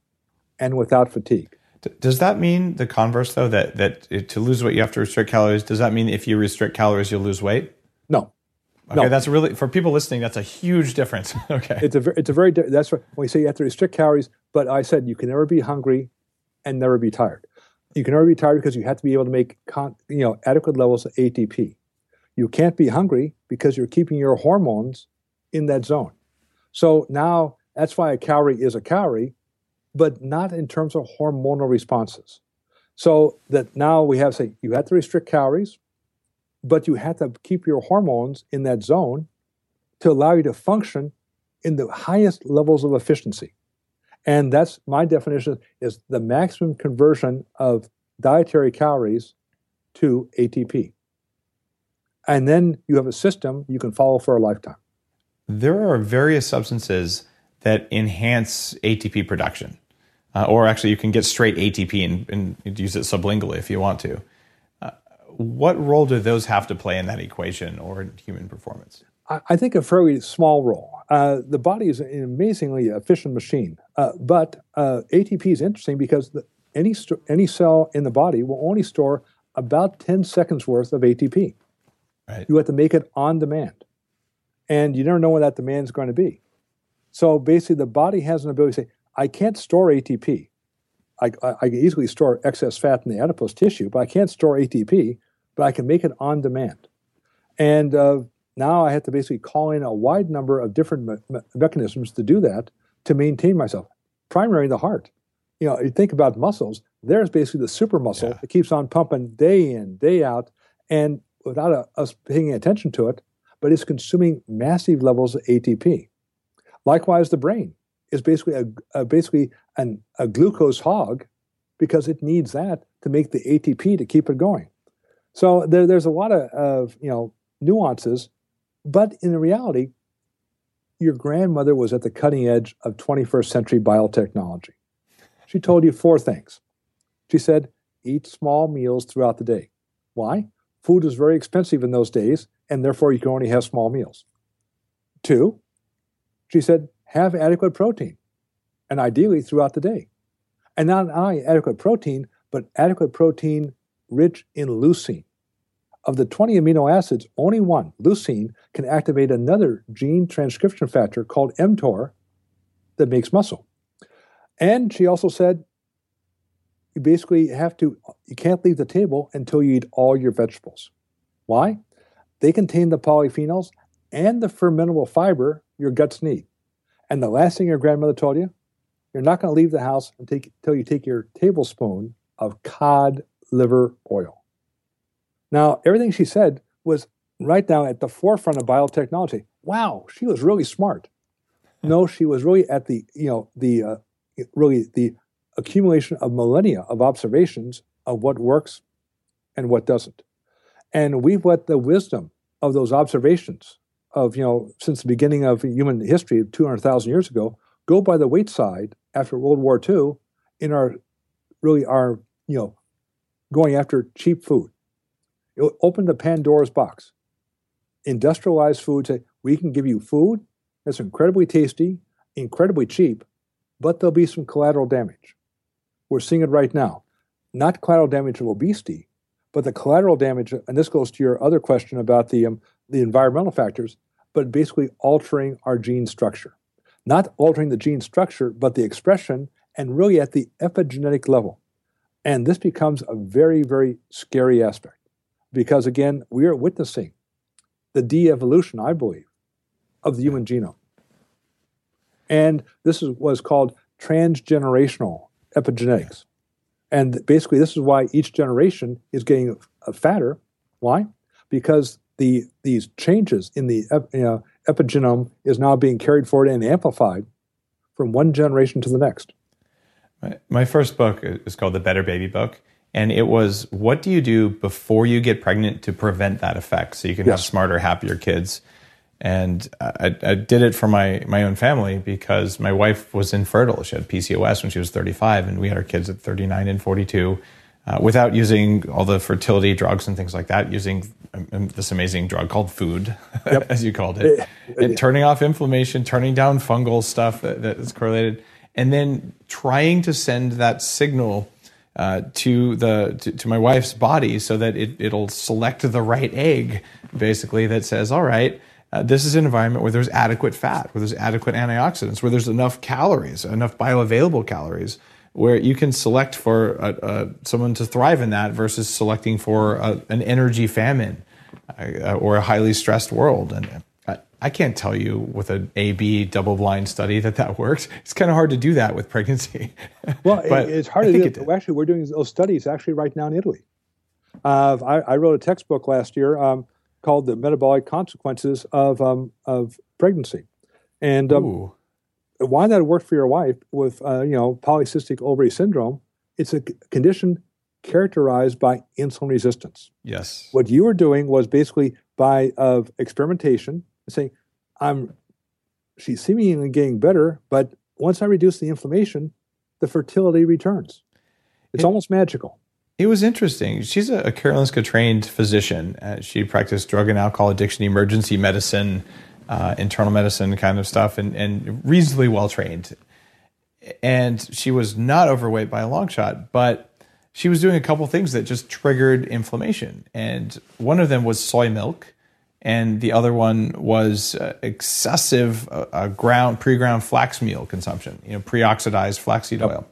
Speaker 5: and without fatigue.
Speaker 4: Does that mean the converse though that that to lose weight you have to restrict calories does that mean if you restrict calories you'll lose weight
Speaker 5: No,
Speaker 4: okay
Speaker 5: No.
Speaker 4: that's really for people listening that's a huge difference okay
Speaker 5: it's a it's a very that's what when we say you have to restrict calories. But I said you can never be hungry and never be tired. You can never be tired because you have to be able to make con- you know adequate levels of ATP. You can't be hungry because you're keeping your hormones in that zone. So now that's why a calorie is a calorie, but not in terms of hormonal responses. So that now we have say you have to restrict calories, but you have to keep your hormones in that zone to allow you to function in the highest levels of efficiency. And that's my definition is the maximum conversion of dietary calories to ATP. And then you have a system you can follow for a lifetime.
Speaker 4: There are various substances that enhance ATP production. Uh, or actually, you can get straight ATP and, and, use it sublingually if you want to. Uh, what role do those have to play in that equation or in human performance?
Speaker 5: I, I think a fairly small role. Uh, the body is an amazingly efficient machine, uh, but uh, ATP is interesting because the, any st- any cell in the body will only store about 10 seconds worth of ATP.
Speaker 4: Right.
Speaker 5: You have to make it on demand. And you never know when that demand is going to be. So basically, the body has an ability to say, I can't store ATP. I, I, I, can easily store excess fat in the adipose tissue, but I can't store ATP, but I can make it on demand. And uh, now I have to basically call in a wide number of different me- me- mechanisms to do that to maintain myself. Primary, the heart. You know, you think about muscles, there's basically the super muscle
Speaker 4: Yeah.
Speaker 5: that keeps on pumping day in, day out, and without a, us paying attention to it, but it's consuming massive levels of ATP. Likewise, the brain is basically a, a basically an, a glucose hog because it needs that to make the ATP to keep it going. So there, there's a lot of, of you know nuances, but in reality, your grandmother was at the cutting edge of 21st century biotechnology. She told you four things. She said, eat small meals throughout the day. Why? Food was very expensive in those days, and therefore you can only have small meals. Two, she said, have adequate protein, and ideally throughout the day. And not only adequate protein, but adequate protein rich in leucine. Of the 20 amino acids, only one, leucine, can activate another gene transcription factor called mTOR that makes muscle. And she also said, you basically have to, you can't leave the table until you eat all your vegetables. Why? They contain the polyphenols and the fermentable fiber your guts need. And the last thing your grandmother told you, you're not going to leave the house until you take your tablespoon of cod liver oil. Now, everything she said was right now at the forefront of biotechnology. Wow, she was really smart. No, she was really at the, you know, the uh, really the accumulation of millennia of observations of what works and what doesn't. And we've let the wisdom of those observations of, you know, since the beginning of human history 200,000 years ago, go by the wayside after World War II in our, really our, you know, going after cheap food. It opened the Pandora's box. Industrialized food say, we can give you food that's incredibly tasty, incredibly cheap, but there'll be some collateral damage. We're seeing it right now. Not collateral damage of obesity, but the collateral damage, and this goes to your other question about the, um, the environmental factors, but basically altering our gene structure. Not altering the gene structure, but the expression, and really at the epigenetic level. And this becomes a very, very scary aspect because, again, we are witnessing the de evolution, I believe, of the human genome. And this is what's called transgenerational epigenetics. And basically, this is why each generation is getting fatter. Why? Because the these changes in the you know, epigenome is now being carried forward and amplified from one generation to the next.
Speaker 4: My, my first book is called The Better Baby Book. And it was what do you do before you get pregnant to prevent that effect so you can have smarter, happier kids? And I, I did it for my, my own family because my wife was infertile. She had PCOS when she was 35, and we had our kids at 39 and 42 uh, without using all the fertility drugs and things like that, using um, this amazing drug called food, as you called it, and turning off inflammation, turning down fungal stuff that, that is correlated, and then trying to send that signal uh, to the to, to my wife's body so that it, it'll select the right egg, basically that says, all right, uh, this is an environment where there's adequate fat, where there's adequate antioxidants, where there's enough calories, enough bioavailable calories, where you can select for uh uh someone to thrive in that versus selecting for a, an energy famine uh, or a highly stressed world. And I, I can't tell you with an A/B double-blind study that that works. It's kind of hard to do that with pregnancy.
Speaker 5: Well,
Speaker 4: But
Speaker 5: it's hard
Speaker 4: I
Speaker 5: to
Speaker 4: think
Speaker 5: do.
Speaker 4: it.
Speaker 5: Actually, we're doing those studies actually right now in Italy. Uh, I, I wrote a textbook last year um, called "The Metabolic Consequences of um, of Pregnancy," and um,
Speaker 4: Ooh.
Speaker 5: Why that worked for your wife with uh, you know polycystic ovary syndrome. It's a condition characterized by insulin resistance.
Speaker 4: Yes.
Speaker 5: What you were doing was basically by of experimentation, saying, "I'm she's seemingly getting better, but once I reduce the inflammation, the fertility returns. It's
Speaker 4: It-
Speaker 5: almost magical."
Speaker 4: It was interesting. She's a, a Karolinska trained physician. Uh, she practiced drug and alcohol addiction, emergency medicine, uh, internal medicine kind of stuff, and, and reasonably well trained. And she was not overweight by a long shot, but she was doing a couple things that just triggered inflammation. And one of them was soy milk, and the other one was uh, excessive uh, uh, ground pre-ground flax meal consumption. You know, pre-oxidized flaxseed oil.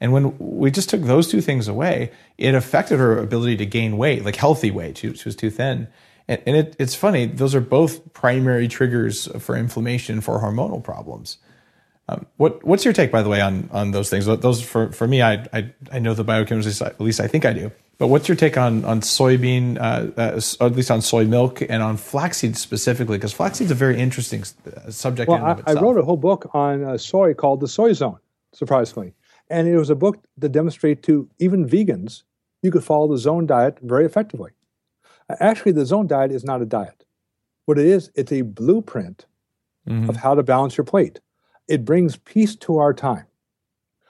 Speaker 4: And when we just took those two things away, it affected her ability to gain weight, like healthy weight. She, she was too thin. And, and it, it's funny, those are both primary triggers for inflammation for hormonal problems. Um, what, what's your take, by the way, on, on those things? Those for, for me, I, I, I know the biochemistry, at least I think I do. But what's your take on, on soybean, uh, uh, at least on soy milk and on flaxseed specifically? Because flaxseed's a very interesting uh, subject. in
Speaker 5: Well,
Speaker 4: and
Speaker 5: I, I wrote a whole book on uh, soy called The Soy Zone, surprisingly. And it was a book to demonstrate to even vegans you could follow the zone diet very effectively. Actually, the zone diet is not a diet. What it is, it's a blueprint
Speaker 4: Mhm.
Speaker 5: of how to balance your plate. It brings peace to our time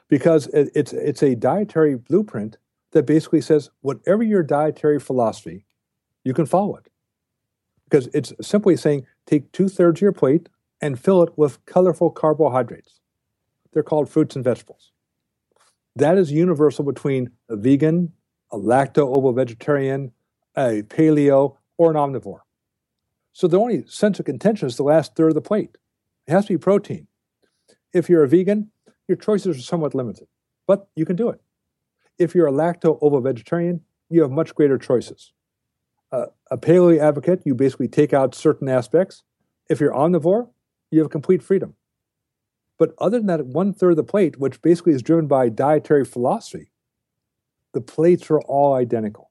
Speaker 5: because it, it's, it's a dietary blueprint that basically says whatever your dietary philosophy, you can follow it. Because it's simply saying take two thirds of your plate and fill it with colorful carbohydrates. They're called fruits and vegetables. That is universal between a vegan, a lacto ovo vegetarian, a paleo, or an omnivore. So the only sense of contention is the last third of the plate. It has to be protein. If you're a vegan, your choices are somewhat limited, but you can do it. If you're a lacto ovo vegetarian, you have much greater choices. Uh, a paleo advocate, you basically take out certain aspects. If you're omnivore, you have complete freedom. But other than that, one third of the plate, which basically is driven by dietary philosophy, the plates are all identical.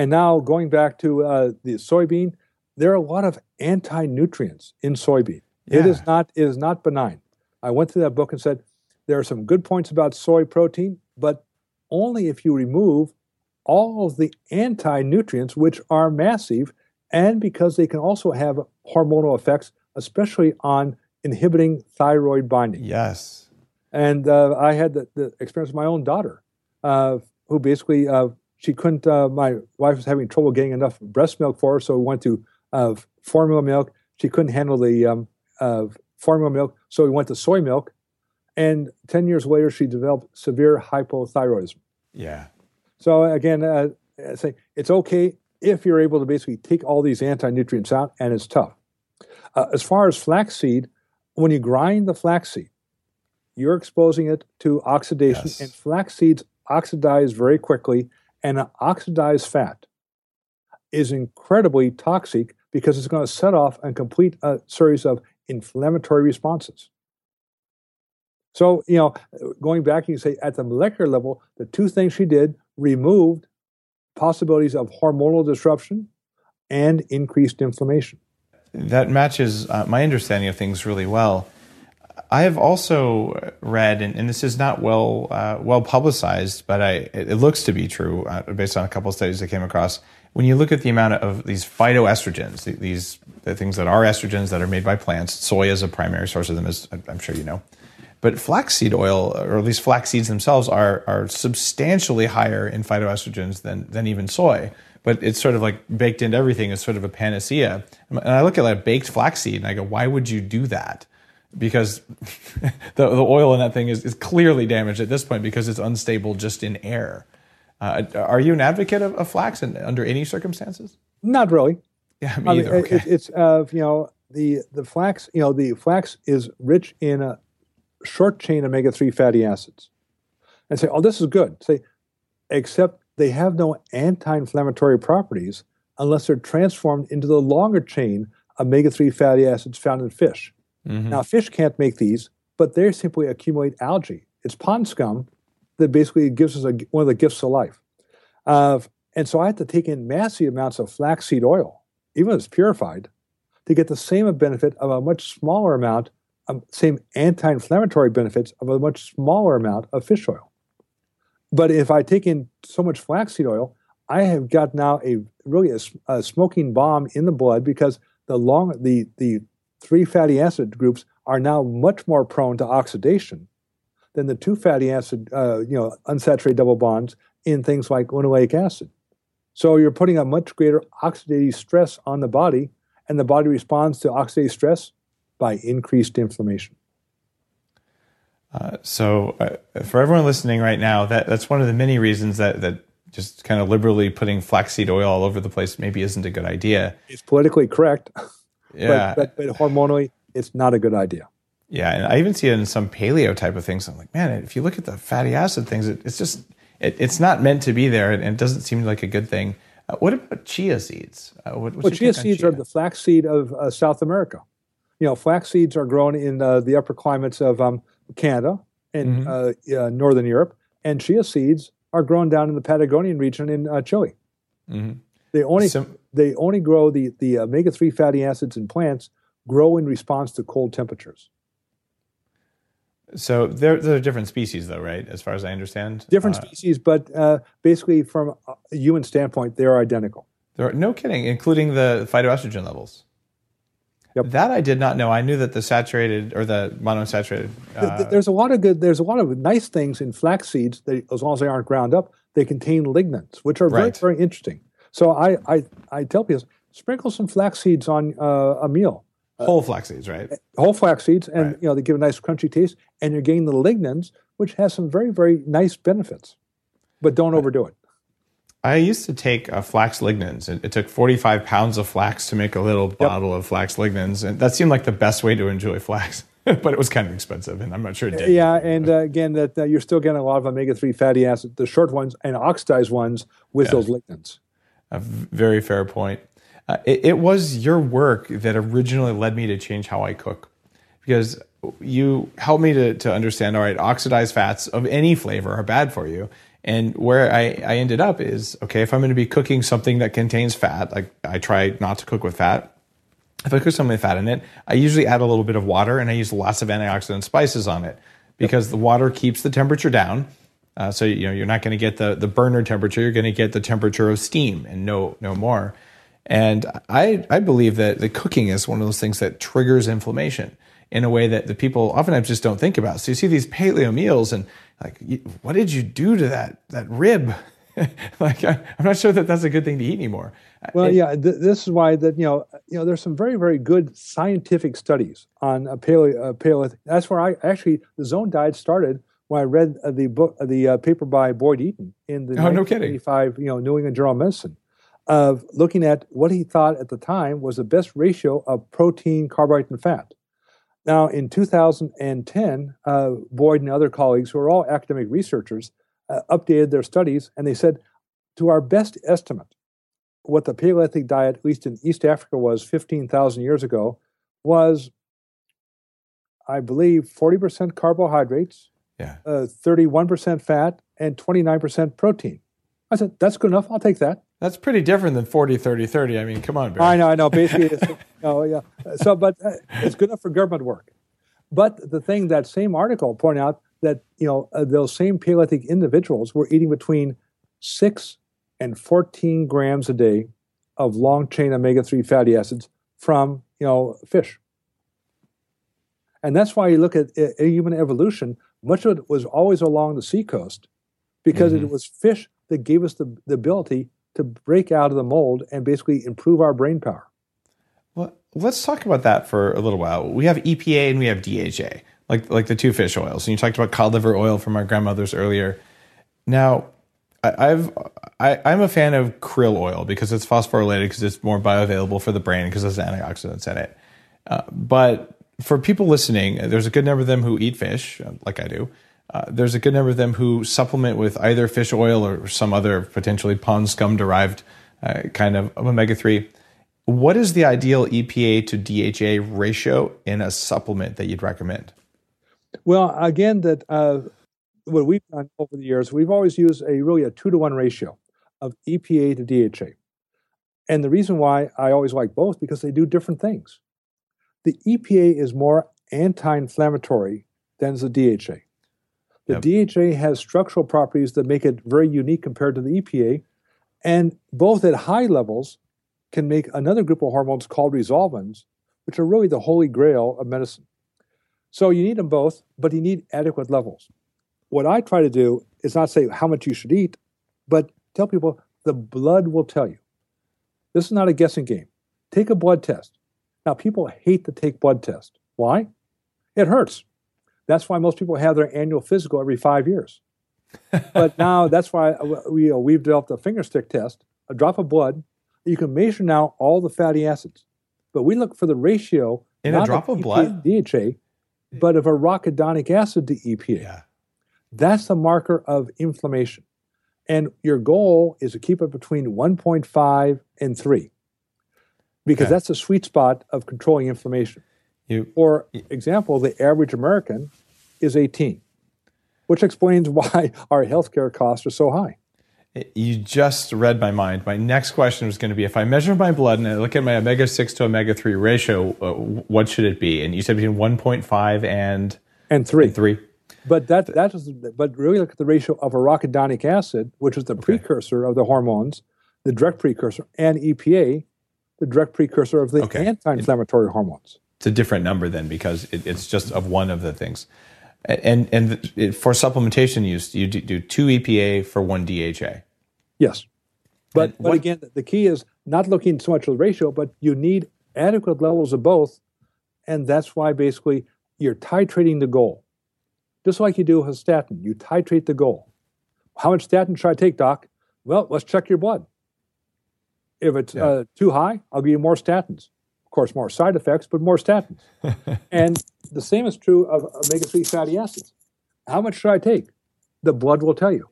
Speaker 5: And now going back to uh, the soybean, there are a lot of anti-nutrients in soybean. It is not it is not benign. I went through that book and said there are some good points about soy protein, but only if you remove all of the anti-nutrients, which are massive, and because they can also have hormonal effects, especially on inhibiting thyroid binding.
Speaker 4: Yes.
Speaker 5: And uh, I had the, the experience with my own daughter, uh, who basically uh, she couldn't. Uh, my wife was having trouble getting enough breast milk for her, so we went to uh, formula milk. She couldn't handle the um, uh, formula milk, so we went to soy milk. And ten years later, she developed severe hypothyroidism.
Speaker 4: Yeah.
Speaker 5: So again, uh, I say it's okay if you're able to basically take all these anti-nutrients out, and it's tough. Uh, as far as flaxseed, when you grind the flaxseed, you're exposing it to oxidation,
Speaker 4: Yes.
Speaker 5: and flax seeds oxidize very quickly, and an oxidized fat is incredibly toxic because it's going to set off a complete uh, series of inflammatory responses. So, you know, going back, you say at the molecular level, the two things she did removed possibilities of hormonal disruption and increased inflammation.
Speaker 4: That matches uh, my understanding of things really well. I have also read, and, and this is not well uh, well publicized, but I it, it looks to be true uh, based on a couple of studies I came across. When you look at the amount of these phytoestrogens, these the things that are estrogens that are made by plants, soy is a primary source of them, as I'm sure you know. But flaxseed oil, or at least flax seeds themselves, are are substantially higher in phytoestrogens than than even soy. But it's sort of like baked into everything as sort of a panacea. And I look at like baked flaxseed and I go, why would you do that? Because the, the oil in that thing is, is clearly damaged at this point because it's unstable just in air. Uh, are you an advocate of, of flax in, under any circumstances?
Speaker 5: Not really.
Speaker 4: Yeah, me
Speaker 5: I mean,
Speaker 4: either.
Speaker 5: it-
Speaker 4: Okay.
Speaker 5: it- it's uh, you know the the flax. You know the flax is rich in a short chain omega three fatty acids, and say, oh, this is good. Say, except they have no anti-inflammatory properties unless they're transformed into the longer chain omega three fatty acids found in fish.
Speaker 4: Mhm.
Speaker 5: Now, fish can't make these, but they simply accumulate algae. It's pond scum that basically gives us a, one of the gifts of life. Uh, and so I had to take in massive amounts of flaxseed oil, even if it's purified, to get the same benefit of a much smaller amount, um, same anti-inflammatory benefits of a much smaller amount of fish oil. But if I take in so much flaxseed oil, I have got now a really a, a smoking bomb in the blood because the long the the three fatty acid groups are now much more prone to oxidation than the two fatty acid, uh, you know, unsaturated double bonds in things like linoleic acid. So you're putting a much greater oxidative stress on the body, and the body responds to oxidative stress by increased inflammation.
Speaker 4: Uh, so, uh, for everyone listening right now, that that's one of the many reasons that that just kind of liberally putting flaxseed oil all over the place maybe isn't a good idea.
Speaker 5: It's politically correct,
Speaker 4: yeah,
Speaker 5: but, but, but hormonally, it's not a good idea.
Speaker 4: Yeah, and I even see it in some paleo type of things. I'm like, man, if you look at the fatty acid things, it, it's just it, it's not meant to be there, and it doesn't seem like a good thing. Uh, what about chia seeds? Uh, what,
Speaker 5: well, chia seeds chia? are the flaxseed of uh, South America. You know, flax seeds are grown in uh, the upper climates of um, Canada and mm-hmm. Uh, northern Europe, and chia seeds are grown down in the Patagonian region in uh, Chile. Mm-hmm. They only Sim- they only grow the the omega three fatty acids in plants grow in response to cold temperatures.
Speaker 4: So they're, they're different species, though, right? As far as I understand,
Speaker 5: different uh, species, but uh, basically, from a human standpoint, they are identical.
Speaker 4: There no kidding, including the phytoestrogen levels. Yep. That I did not know. I knew that the saturated or the monounsaturated.
Speaker 5: Uh, there's a lot of good. There's a lot of nice things in flax seeds. They, as long as they aren't ground up, they contain lignans, which are right. very very interesting. So I I, I tell people sprinkle some flax seeds on uh, a meal
Speaker 4: uh, whole flax seeds, right?
Speaker 5: Whole flax seeds, and right. you know they give a nice crunchy taste, and you're getting the lignans, which has some very very nice benefits, but don't overdo it.
Speaker 4: I used to take uh, flax lignans. It, it, took 45 pounds of flax to make a little yep. bottle of flax lignans, and that seemed like the best way to enjoy flax. but it was kind of expensive, and I'm not sure it did.
Speaker 5: Yeah, and uh, again, that uh, you're still getting a lot of omega-3 fatty acids, the short ones and oxidized ones with yeah. those lignans.
Speaker 4: A very fair point. Uh, it, it, was your work that originally led me to change how I cook because you helped me to, to understand all right, oxidized fats of any flavor are bad for you. And where I, I ended up is okay, if I'm going to be cooking something that contains fat, like I try not to cook with fat. If I cook something with fat in it, I usually add a little bit of water and I use lots of antioxidant spices on it because the water keeps the temperature down. Uh, so you know you're not going to get the the burner temperature. You're going to get the temperature of steam and no no more. And I, I believe that the cooking is one of those things that triggers inflammation in a way that the people oftentimes just don't think about. So you see these paleo meals and like, what did you do to that, that rib? like, I, am not sure that that's a good thing to eat anymore.
Speaker 5: Well, it, yeah, th- this is why that, you know, you know, there's some very, very good scientific studies on a paleo, uh, paleo. That's where I actually, the zone diet started when I read uh, the book, uh, the uh, paper by Boyd Eaton in the oh, 1985, no you know, New England Journal of Medicine of looking at what he thought at the time was the best ratio of protein, carbohydrate, and fat. Now, in 2010, uh, Boyd and other colleagues, who are all academic researchers, uh, updated their studies and they said, to our best estimate, what the Paleolithic diet, at least in East Africa, was 15,000 years ago, was, I believe, 40% carbohydrates,
Speaker 4: yeah. uh,
Speaker 5: 31% fat, and 29% protein. I said, that's good enough. I'll take that.
Speaker 4: That's pretty different than 40, 30, 30. I mean, come on, Barry.
Speaker 5: I know, I know. Basically, it's, oh, yeah. So, but uh, it's good enough for government work. But the thing that same article pointed out that, you know, uh, those same Paleolithic individuals were eating between 6 and 14 grams a day of long chain omega 3 fatty acids from, you know, fish. And that's why you look at uh, human evolution, much of it was always along the seacoast because mm-hmm. it was fish that gave us the, the ability to break out of the mold and basically improve our brain power.
Speaker 4: Well, let's talk about that for a little while. We have EPA and we have DHA, like like the two fish oils. And you talked about cod liver oil from our grandmothers earlier. Now, I, I've I, I'm a fan of krill oil because it's phosphorylated because it's more bioavailable for the brain because there's antioxidants in it. Uh, but for people listening, there's a good number of them who eat fish, like I do. Uh, there's a good number of them who supplement with either fish oil or some other potentially pond scum derived uh, kind of omega 3. What is the ideal EPA to DHA ratio in a supplement that you'd recommend?
Speaker 5: Well, again, that uh, what we've done over the years, we've always used a really a two to one ratio of EPA to DHA. And the reason why I always like both because they do different things. The EPA is more anti-inflammatory than the DHA. The yep. DHA has structural properties that make it very unique compared to the EPA. And both at high levels can make another group of hormones called resolvins, which are really the holy grail of medicine. So you need them both, but you need adequate levels. What I try to do is not say how much you should eat, but tell people the blood will tell you. This is not a guessing game. Take a blood test. Now, people hate to take blood tests. Why? It hurts. That's why most people have their annual physical every five years. but now that's why we, uh, we've developed a finger stick test, a drop of blood. You can measure now all the fatty acids. But we look for the ratio
Speaker 4: in a drop of,
Speaker 5: EPA,
Speaker 4: blood,
Speaker 5: DHA, but of arachidonic acid to EPA.
Speaker 4: Yeah.
Speaker 5: That's the marker of inflammation. And your goal is to keep it between 1.5 and 3 because
Speaker 4: Okay.
Speaker 5: that's the sweet spot of controlling inflammation.
Speaker 4: You,
Speaker 5: For example, the average American is 18, which explains why our healthcare costs are so high.
Speaker 4: you just read my mind. My next question was going to be if I measure my blood and I look at my omega 6 to omega 3 ratio, uh, what should it be? And you said between 1.5 and
Speaker 5: And three.
Speaker 4: And 3.
Speaker 5: But that that is but really look at the ratio of arachidonic acid, which is the precursor of the hormones, the direct precursor, and EPA, the direct precursor of the
Speaker 4: Okay.
Speaker 5: anti-inflammatory hormones.
Speaker 4: It's a different number then because it, it's just of one of the things. And and it, for supplementation use, you do, do two EPA for one DHA.
Speaker 5: Yes. But,
Speaker 4: And
Speaker 5: but again, the key is not looking so much at the ratio, but you need adequate levels of both. And that's why basically you're titrating the goal. Just like you do with statin, you titrate the goal. How much statin should I take, doc? Well, let's check your blood. If it's
Speaker 4: Yeah.
Speaker 5: uh, too high, I'll give you more statins. Of course, more side effects, but more statins. and the same is true of omega 3 fatty acids. How much should I take? The blood will tell you.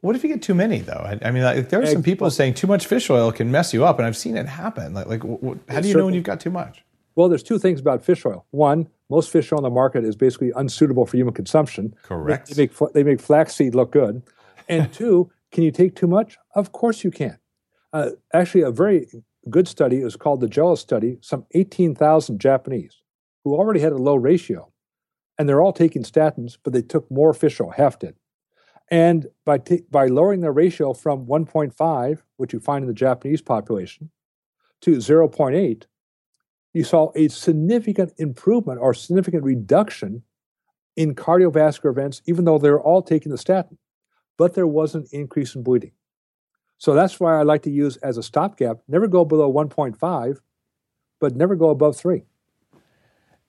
Speaker 4: What if you get too many though? I, I mean, like, there are some people saying too much fish oil can mess you up, and I've seen it happen. Like, like how do you know when you've got too much?
Speaker 5: Well, there's two things about fish oil. One, most fish oil on the market is basically unsuitable for human consumption.
Speaker 4: Correct.
Speaker 5: They make, they make flaxseed look good. And two, can you take too much? Of course you can. Uh, actually, a very good study is called the JELIS study. Some 18,000 Japanese who already had a low ratio, and they're all taking statins, but they took more fish oil, half did. And by, ta- by lowering their ratio from 1.5, which you find in the Japanese population, to 0.8, you saw a significant improvement or significant reduction in cardiovascular events, even though they're all taking the statin. But there was an increase in bleeding. So that's why I like to use as a stopgap never go below 1.5, but never go above 3.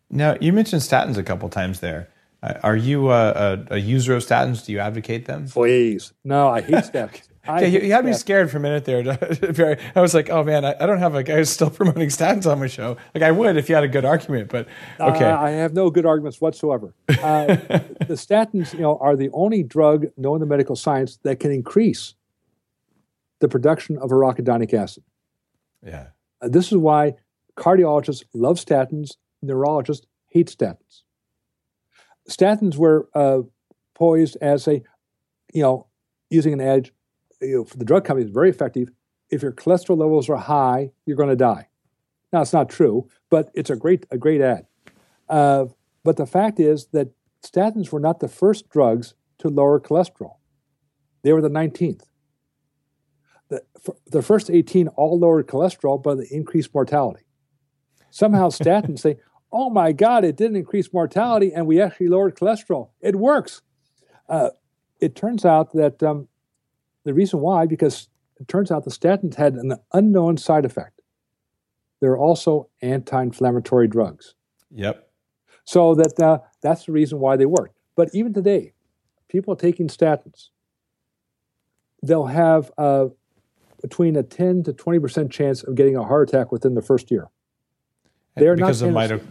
Speaker 4: Now, you mentioned statins a couple times there. Uh, are you a, a, a user of statins? Do you advocate them?
Speaker 5: Please. No, I hate statins. I
Speaker 4: Okay, you, had me scared for a minute there. I was like, oh man, I, I don't have a guy who's still promoting statins on my show. Like I would if you had a good argument, but okay.
Speaker 5: Uh, I have no good arguments whatsoever. Uh, the statins, you know, are the only drug known in the medical science that can increase the production of arachidonic acid.
Speaker 4: yeah.
Speaker 5: Uh, this is why cardiologists love statins, neurologists hate statins. Statins were uh, poised as a, you know, using an edge you know, for the drug companies, very effective. If your cholesterol levels are high, you're going to die. Now, it's not true, but it's a great, a great ad. Uh, but the fact is that statins were not the first drugs to lower cholesterol. They were the 19th. The, the first 18 all lowered cholesterol, but they increased mortality. Somehow statins say, oh my God, it didn't increase mortality and we actually lowered cholesterol. It works. Uh, it turns out that um, the reason why, because it turns out the statins had an unknown side effect. They're also anti inflammatory drugs.
Speaker 4: Yep.
Speaker 5: So that uh, that's the reason why they work. But even today, people taking statins, they'll have uh, between a 10 to 20 percent chance of getting a heart attack within the first year. They're not
Speaker 4: because of mito-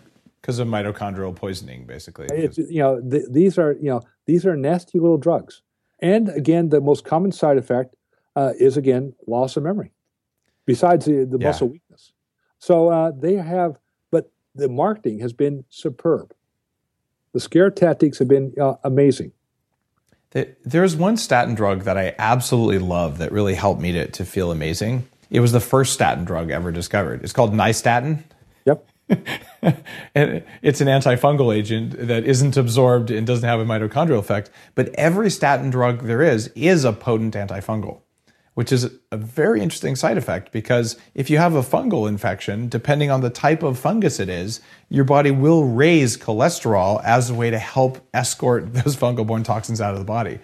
Speaker 4: because of mitochondrial poisoning, basically.
Speaker 5: It's, you know, th- these are you know these are nasty little drugs. And again, the most common side effect uh, is again loss of memory, besides the, the
Speaker 4: Yeah.
Speaker 5: muscle weakness. So uh, they have, but the marketing has been superb. The scare tactics have been uh, amazing.
Speaker 4: There- There's one statin drug that I absolutely love that really helped me to, to feel amazing. It was the first statin drug ever discovered. It's called nystatin.
Speaker 5: Yep.
Speaker 4: and it's an antifungal agent that isn't absorbed and doesn't have a mitochondrial effect. But every statin drug there is is a potent antifungal. Which is a very interesting side effect because if you have a fungal infection, depending on the type of fungus it is, your body will raise cholesterol as a way to help escort those fungal borne toxins out of the body.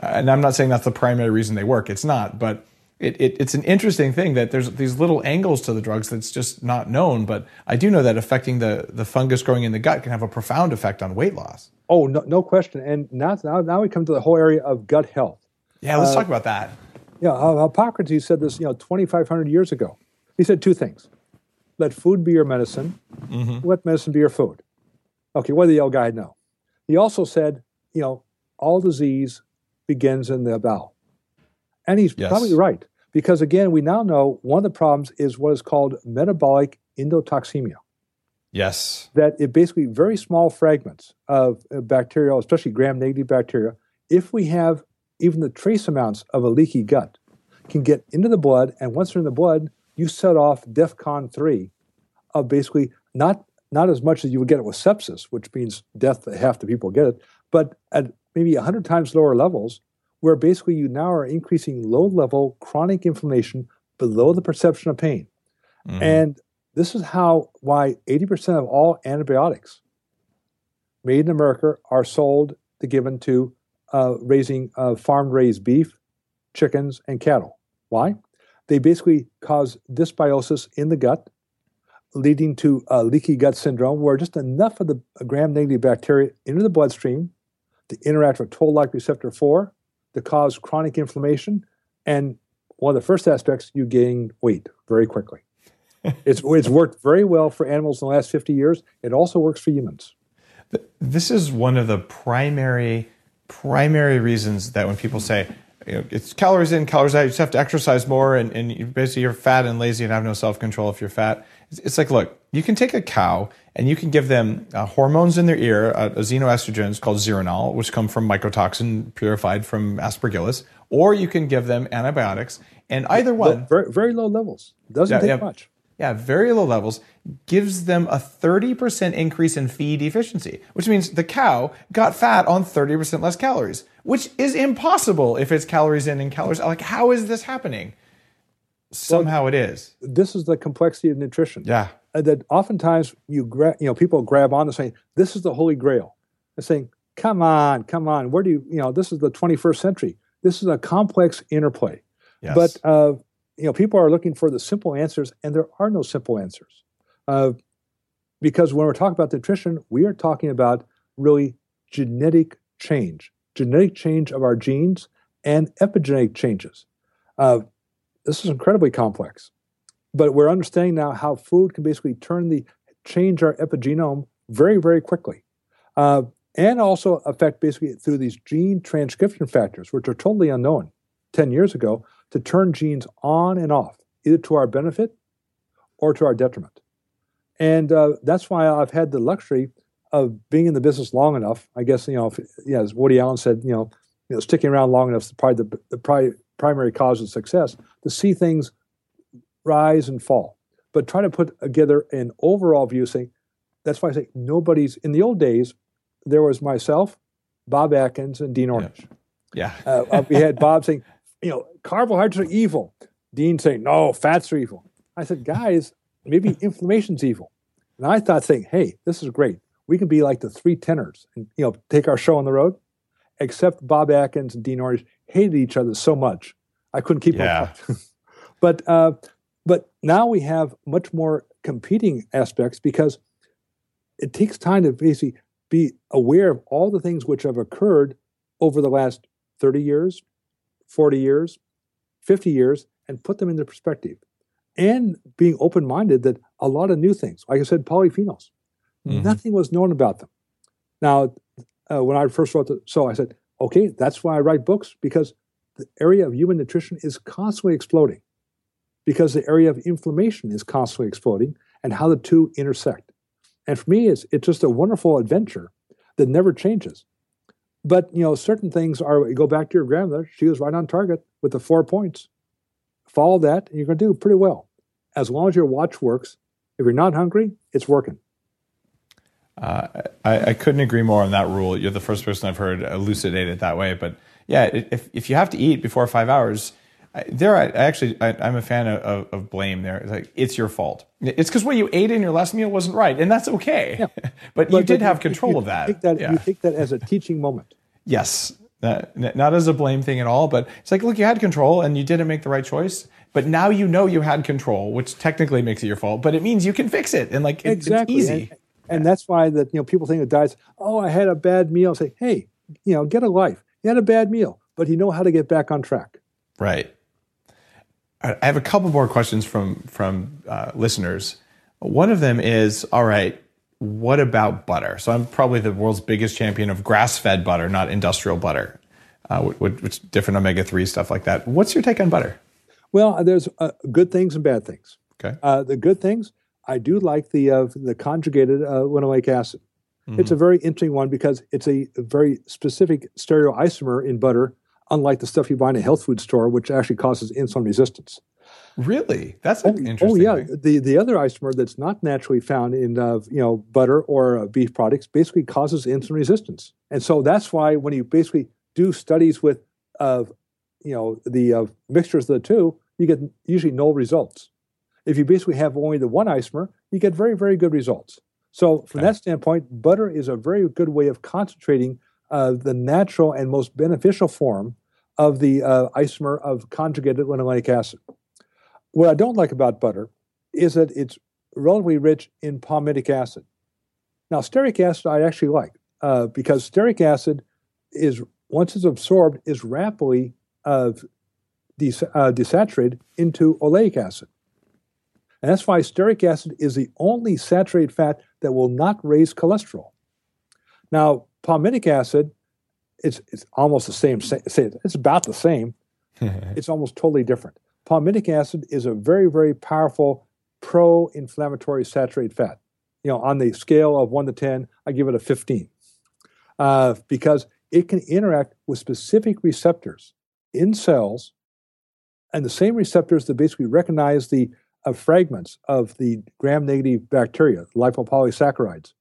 Speaker 4: Uh, and I'm not saying that's the primary reason they work, it's not, but it, it, it's an interesting thing that there's these little angles to the drugs that's just not known. But I do know that affecting the, the fungus growing in the gut can have a profound effect on weight loss.
Speaker 5: Oh, no, no question. And now, now, now we come to the whole area of gut health.
Speaker 4: Yeah, let's uh, talk about that.
Speaker 5: Yeah, uh, Hippocrates said this, you know, 2,500 years ago. He said two things: let food be your medicine, mm-hmm. let medicine be your food. Okay, what did the old guy know? He also said, you know, all disease begins in the bowel, and he's yes. probably right because again, we now know one of the problems is what is called metabolic endotoxemia.
Speaker 4: Yes,
Speaker 5: that it basically very small fragments of bacterial, especially gram-negative bacteria. If we have even the trace amounts of a leaky gut can get into the blood, and once they're in the blood, you set off DEFCON three of basically not not as much as you would get it with sepsis, which means death. To half the people get it, but at maybe hundred times lower levels, where basically you now are increasing low level chronic inflammation below the perception of pain, mm. and this is how why eighty percent of all antibiotics made in America are sold to given to uh, raising uh, farm raised beef, chickens, and cattle. Why? They basically cause dysbiosis in the gut, leading to uh, leaky gut syndrome, where just enough of the gram negative bacteria into the bloodstream to interact with toll like receptor 4 to cause chronic inflammation. And one of the first aspects, you gain weight very quickly. it's, it's worked very well for animals in the last 50 years. It also works for humans.
Speaker 4: This is one of the primary primary reasons that when people say you know, it's calories in, calories out, you just have to exercise more, and, and you basically you're fat and lazy and have no self control if you're fat. It's, it's, like, look, you can take a cow and you can give them uh, hormones in their ear, uh, xenoestrogens called Zeranol, which come from mycotoxin purified from aspergillus, or you can give them antibiotics, and either one
Speaker 5: very, very low levels. Doesn't yeah, take yeah, much
Speaker 4: yeah, very low levels, gives them a 30% increase in feed efficiency, which means the cow got fat on 30% less calories, which is impossible if it's calories in and calories out. Like, how is this happening? Somehow well, it is.
Speaker 5: This is the complexity of nutrition.
Speaker 4: Yeah.
Speaker 5: And that oftentimes you grab, you know, people grab on to saying, this is the holy grail. And saying, come on, come on, where do you, you know, this is the 21st century. This is a complex interplay. Yes. But uh, you know, people are looking for the simple answers, and there are no simple answers. Uh, because when we're talking about nutrition, we are talking about really genetic change, genetic change of our genes and epigenetic changes. Uh, this is incredibly complex, but we're understanding now how food can basically turn the change our epigenome very, very quickly, uh, and also affect basically through these gene transcription factors, which are totally unknown ten years ago to turn genes on and off, either to our benefit or to our detriment. And uh, that's why I've had the luxury of being in the business long enough. I guess, you know, if, yeah, as Woody Allen said, you know, you know, sticking around long enough is probably the, the pri- primary cause of success to see things rise and fall. But try to put together an overall view saying, that's why I say nobody's, in the old days, there was myself, Bob Atkins, and Dean Ornish.
Speaker 4: Yeah. yeah. uh, uh
Speaker 5: we had Bob saying, you know, carbohydrates are evil. Dean saying, no, fats are evil. I said, guys, maybe inflammation's evil. And I thought saying, hey, this is great. We can be like the three tenors and, you know, take our show on the road. Except Bob Atkins and Dean Ornish hated each other so much. I couldn't keep yeah. up. but, uh, but now we have much more competing aspects because it takes time to basically be aware of all the things which have occurred over the last 30 years, 40 years, 50 years, and put them into perspective. And being open minded that a lot of new things, like I said, polyphenols, mm-hmm. nothing was known about them. Now, uh, when I first wrote the, so I said, okay, that's why I write books because the area of human nutrition is constantly exploding because the area of inflammation is constantly exploding and how the two intersect. And for me, it's, it's just a wonderful adventure that never changes. But you know, certain things are. You go back to your grandmother; she was right on target with the four points. Follow that, and you're going to do pretty well. As long as your watch works. If you're not hungry, it's working.
Speaker 4: Uh, I, I, couldn't agree more on that rule. You're the first person I've heard elucidate it that way. But yeah, if if you have to eat before five hours, I, there, I, I actually, I, am a fan of, of, blame. There, it's like it's your fault. It's because what you ate in your last meal wasn't right, and that's okay. Yeah. but, but, you did have control
Speaker 5: you,
Speaker 4: of that.
Speaker 5: Take that yeah. You take that as a teaching moment.
Speaker 4: Yes, uh, not as a blame thing at all, but it's like, look, you had control and you didn't make the right choice, but now you know you had control, which technically makes it your fault, but it means you can fix it and like it, exactly. it's easy.
Speaker 5: And, and that's why that you know people think of diets. Oh, I had a bad meal. Say, hey, you know, get a life. You had a bad meal, but you know how to get back on track.
Speaker 4: Right. I have a couple more questions from from uh, listeners. One of them is, all right, what about butter? So I'm probably the world's biggest champion of grass-fed butter, not industrial butter, uh, which, which different omega-3 stuff like that. What's your take on butter?
Speaker 5: Well, there's uh, good things and bad things.
Speaker 4: Okay.
Speaker 5: Uh, the good things, I do like the uh, the conjugated uh, linoleic acid. Mm-hmm. It's a very interesting one because it's a very specific stereoisomer in butter unlike the stuff you buy in a health food store, which actually causes insulin resistance.
Speaker 4: Really, that's oh, interesting.
Speaker 5: Oh yeah, thing. the the other isomer that's not naturally found in uh, you know butter or uh, beef products basically causes insulin resistance, and so that's why when you basically do studies with uh, you know the uh, mixtures of the two, you get usually no results. If you basically have only the one isomer, you get very very good results. So from okay. that standpoint, butter is a very good way of concentrating uh, the natural and most beneficial form of the uh, isomer of conjugated linoleic acid. What I don't like about butter is that it's relatively rich in palmitic acid. Now, stearic acid I actually like uh, because stearic acid is once it's absorbed is rapidly uh, des- uh, desaturated into oleic acid. And that's why stearic acid is the only saturated fat that will not raise cholesterol. Now, palmitic acid, it's it's almost the same. It's about the same. it's almost totally different. Palmitic acid is a very very powerful pro-inflammatory saturated fat. You know, on the scale of one to ten, I give it a fifteen uh, because it can interact with specific receptors in cells, and the same receptors that basically recognize the uh, fragments of the gram-negative bacteria, lipopolysaccharides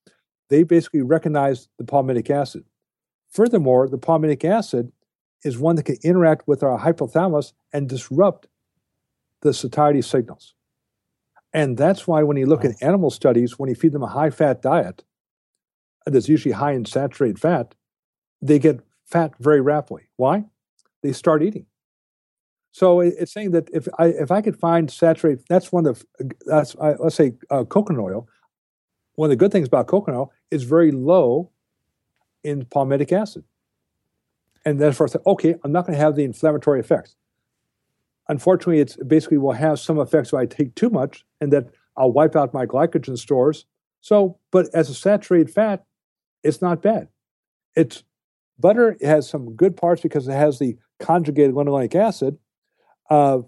Speaker 5: they basically recognize the palmitic acid. Furthermore, the palmitic acid is one that can interact with our hypothalamus and disrupt the satiety signals. And that's why when you look wow. at animal studies, when you feed them a high fat diet that's usually high in saturated fat, they get fat very rapidly. Why? They start eating. So it's saying that if I if I could find saturated, that's one of the that's uh, let's say uh, coconut oil one of the good things about coconut is very low in palmitic acid. And then for okay, I'm not going to have the inflammatory effects. Unfortunately, it's basically will have some effects if I take too much, and that I'll wipe out my glycogen stores. So, but as a saturated fat, it's not bad. It's butter has some good parts because it has the conjugated linoleic acid, uh,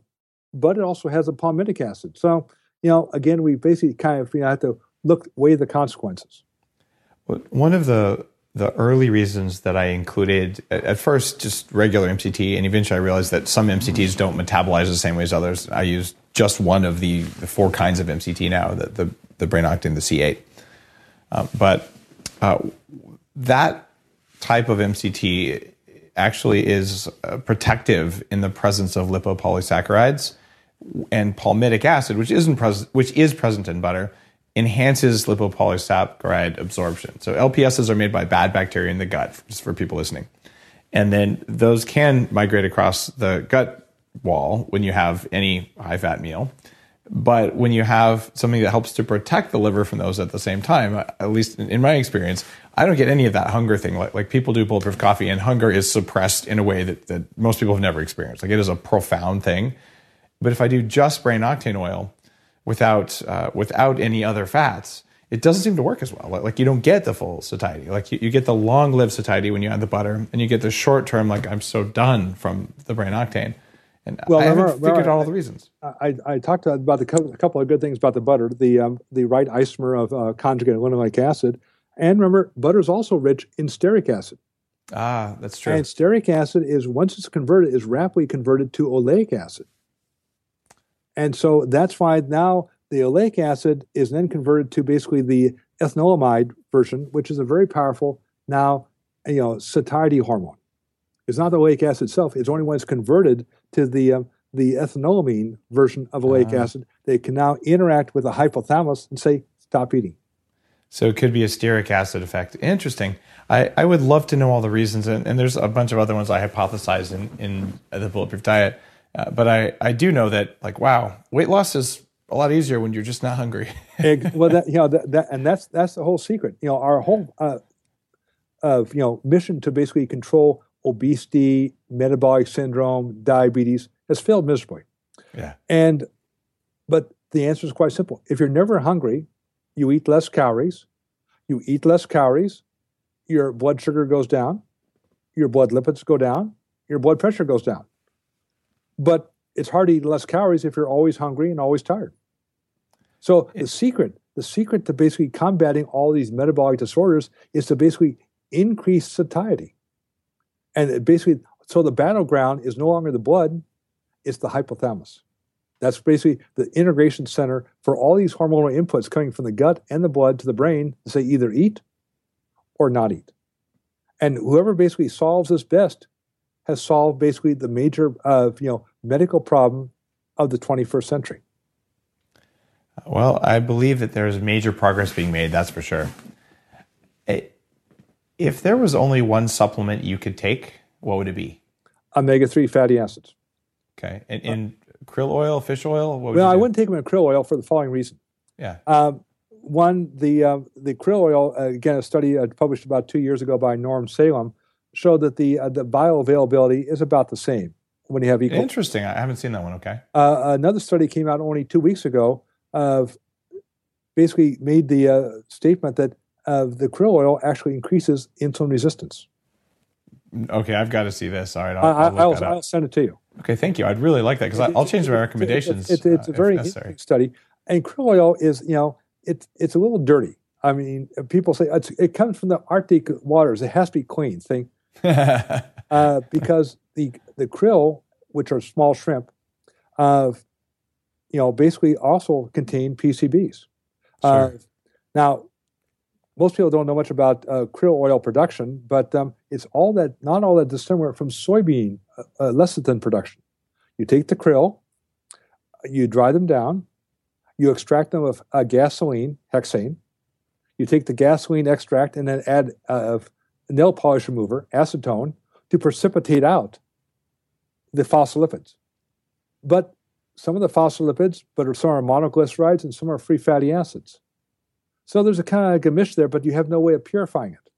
Speaker 5: but it also has a palmitic acid. So, you know, again, we basically kind of you know, have to look weigh the consequences.
Speaker 4: One of the the early reasons that I included at first just regular MCT, and eventually I realized that some MCTs don't metabolize the same way as others. I use just one of the, the four kinds of MCT now, the the, the brain octane, the C8. Uh, but uh, that type of MCT actually is uh, protective in the presence of lipopolysaccharides and palmitic acid, which isn't present, which is present in butter enhances lipopolysaccharide absorption. So LPSs are made by bad bacteria in the gut, just for people listening. And then those can migrate across the gut wall when you have any high fat meal. But when you have something that helps to protect the liver from those at the same time, at least in my experience, I don't get any of that hunger thing. Like, like people do bulletproof coffee, and hunger is suppressed in a way that, that most people have never experienced. Like it is a profound thing. But if I do just brain octane oil, without uh, without any other fats, it doesn't seem to work as well. Like you don't get the full satiety. Like you, you get the long lived satiety when you add the butter, and you get the short term like I'm so done from the brain octane. And well, I haven't figured remember, out all the reasons.
Speaker 5: I, I talked about the a couple of good things about the butter, the um, the right isomer of uh, conjugated linoleic acid, and remember, butter is also rich in stearic acid.
Speaker 4: Ah, that's true.
Speaker 5: And stearic acid is once it's converted, is rapidly converted to oleic acid. And so that's why now the oleic acid is then converted to basically the ethanolamide version, which is a very powerful now, you know, satiety hormone. It's not the oleic acid itself; it's only when it's converted to the um, the ethanolamine version of oleic
Speaker 4: Ah.
Speaker 5: acid, they can now interact with the hypothalamus and say, stop eating.
Speaker 4: So it could be a stearic acid effect. Interesting. I, I would love to know all the reasons, and, and there's a bunch of other ones I hypothesized in, in the bulletproof diet. Uh, but I, I do know that, like, wow, weight loss is a lot easier when you're just not hungry.
Speaker 5: Well, that, you know, that, that, and that's that's the whole secret. You know, our whole uh, of you know mission to basically control obesity, metabolic syndrome, diabetes has failed miserably.
Speaker 4: yeah.
Speaker 5: And but the answer is quite simple. If you're never hungry, you eat less calories. You eat less calories, your blood sugar goes down, your blood lipids go down, your blood pressure goes down. But it's hard to eat less calories if you're always hungry and always tired. So the secret, the secret to basically combating all these metabolic disorders is to basically increase satiety. And it basically, so the battleground is no longer the blood, it's the hypothalamus. That's basically the integration center for all these hormonal inputs coming from the gut and the blood to the brain to say either eat or not eat. And whoever basically solves this best has solved basically the major uh, you know medical problem of the 21st century.
Speaker 4: Well, I believe that there's major progress being made, that's for sure. Eh, If there was only one supplement you could take, what would it be?
Speaker 5: Omega-3 fatty acids.
Speaker 4: Okay. And, in krill oil, fish oil? What would
Speaker 5: Well, I wouldn't take them in krill oil for the following reason.
Speaker 4: Yeah.
Speaker 5: Um, one, the uh, the krill oil, uh, again, a study uh, published about two years ago by Norm Salem showed that the uh, the bioavailability is about the same when you have equal.
Speaker 4: Interesting. I haven't seen that one. Okay.
Speaker 5: Uh, another study came out only two weeks ago of basically made the uh, statement that uh, the krill oil actually increases insulin resistance.
Speaker 4: Okay, I've got to see this. All right, I'll,
Speaker 5: I,
Speaker 4: I'll
Speaker 5: I'll,
Speaker 4: that up.
Speaker 5: I'll send it to you.
Speaker 4: Okay, thank you. I'd really like that because I'll change my recommendations.
Speaker 5: It's,
Speaker 4: uh,
Speaker 5: a very
Speaker 4: necessary.
Speaker 5: interesting study, and krill oil is you know it's it's a little dirty. I mean, people say it's, it comes from the Arctic waters. It has to be clean. Thing uh, because the the krill, which are small shrimp, uh, you know, basically also contain PCBs. Uh,
Speaker 4: Sure.
Speaker 5: now, most people don't know much about uh, krill oil production, but um, it's all that not all that dissimilar from soybean uh, uh, lecithin production. You take the krill, you dry them down, you extract them of uh, gasoline, hexane. You take the gasoline extract and then add uh, nail polish remover, acetone, to precipitate out the phospholipids. But some of the phospholipids, but some are monoglycerides and some are free fatty acids. So there's a kind of like a mish there, but you have no way of purifying it.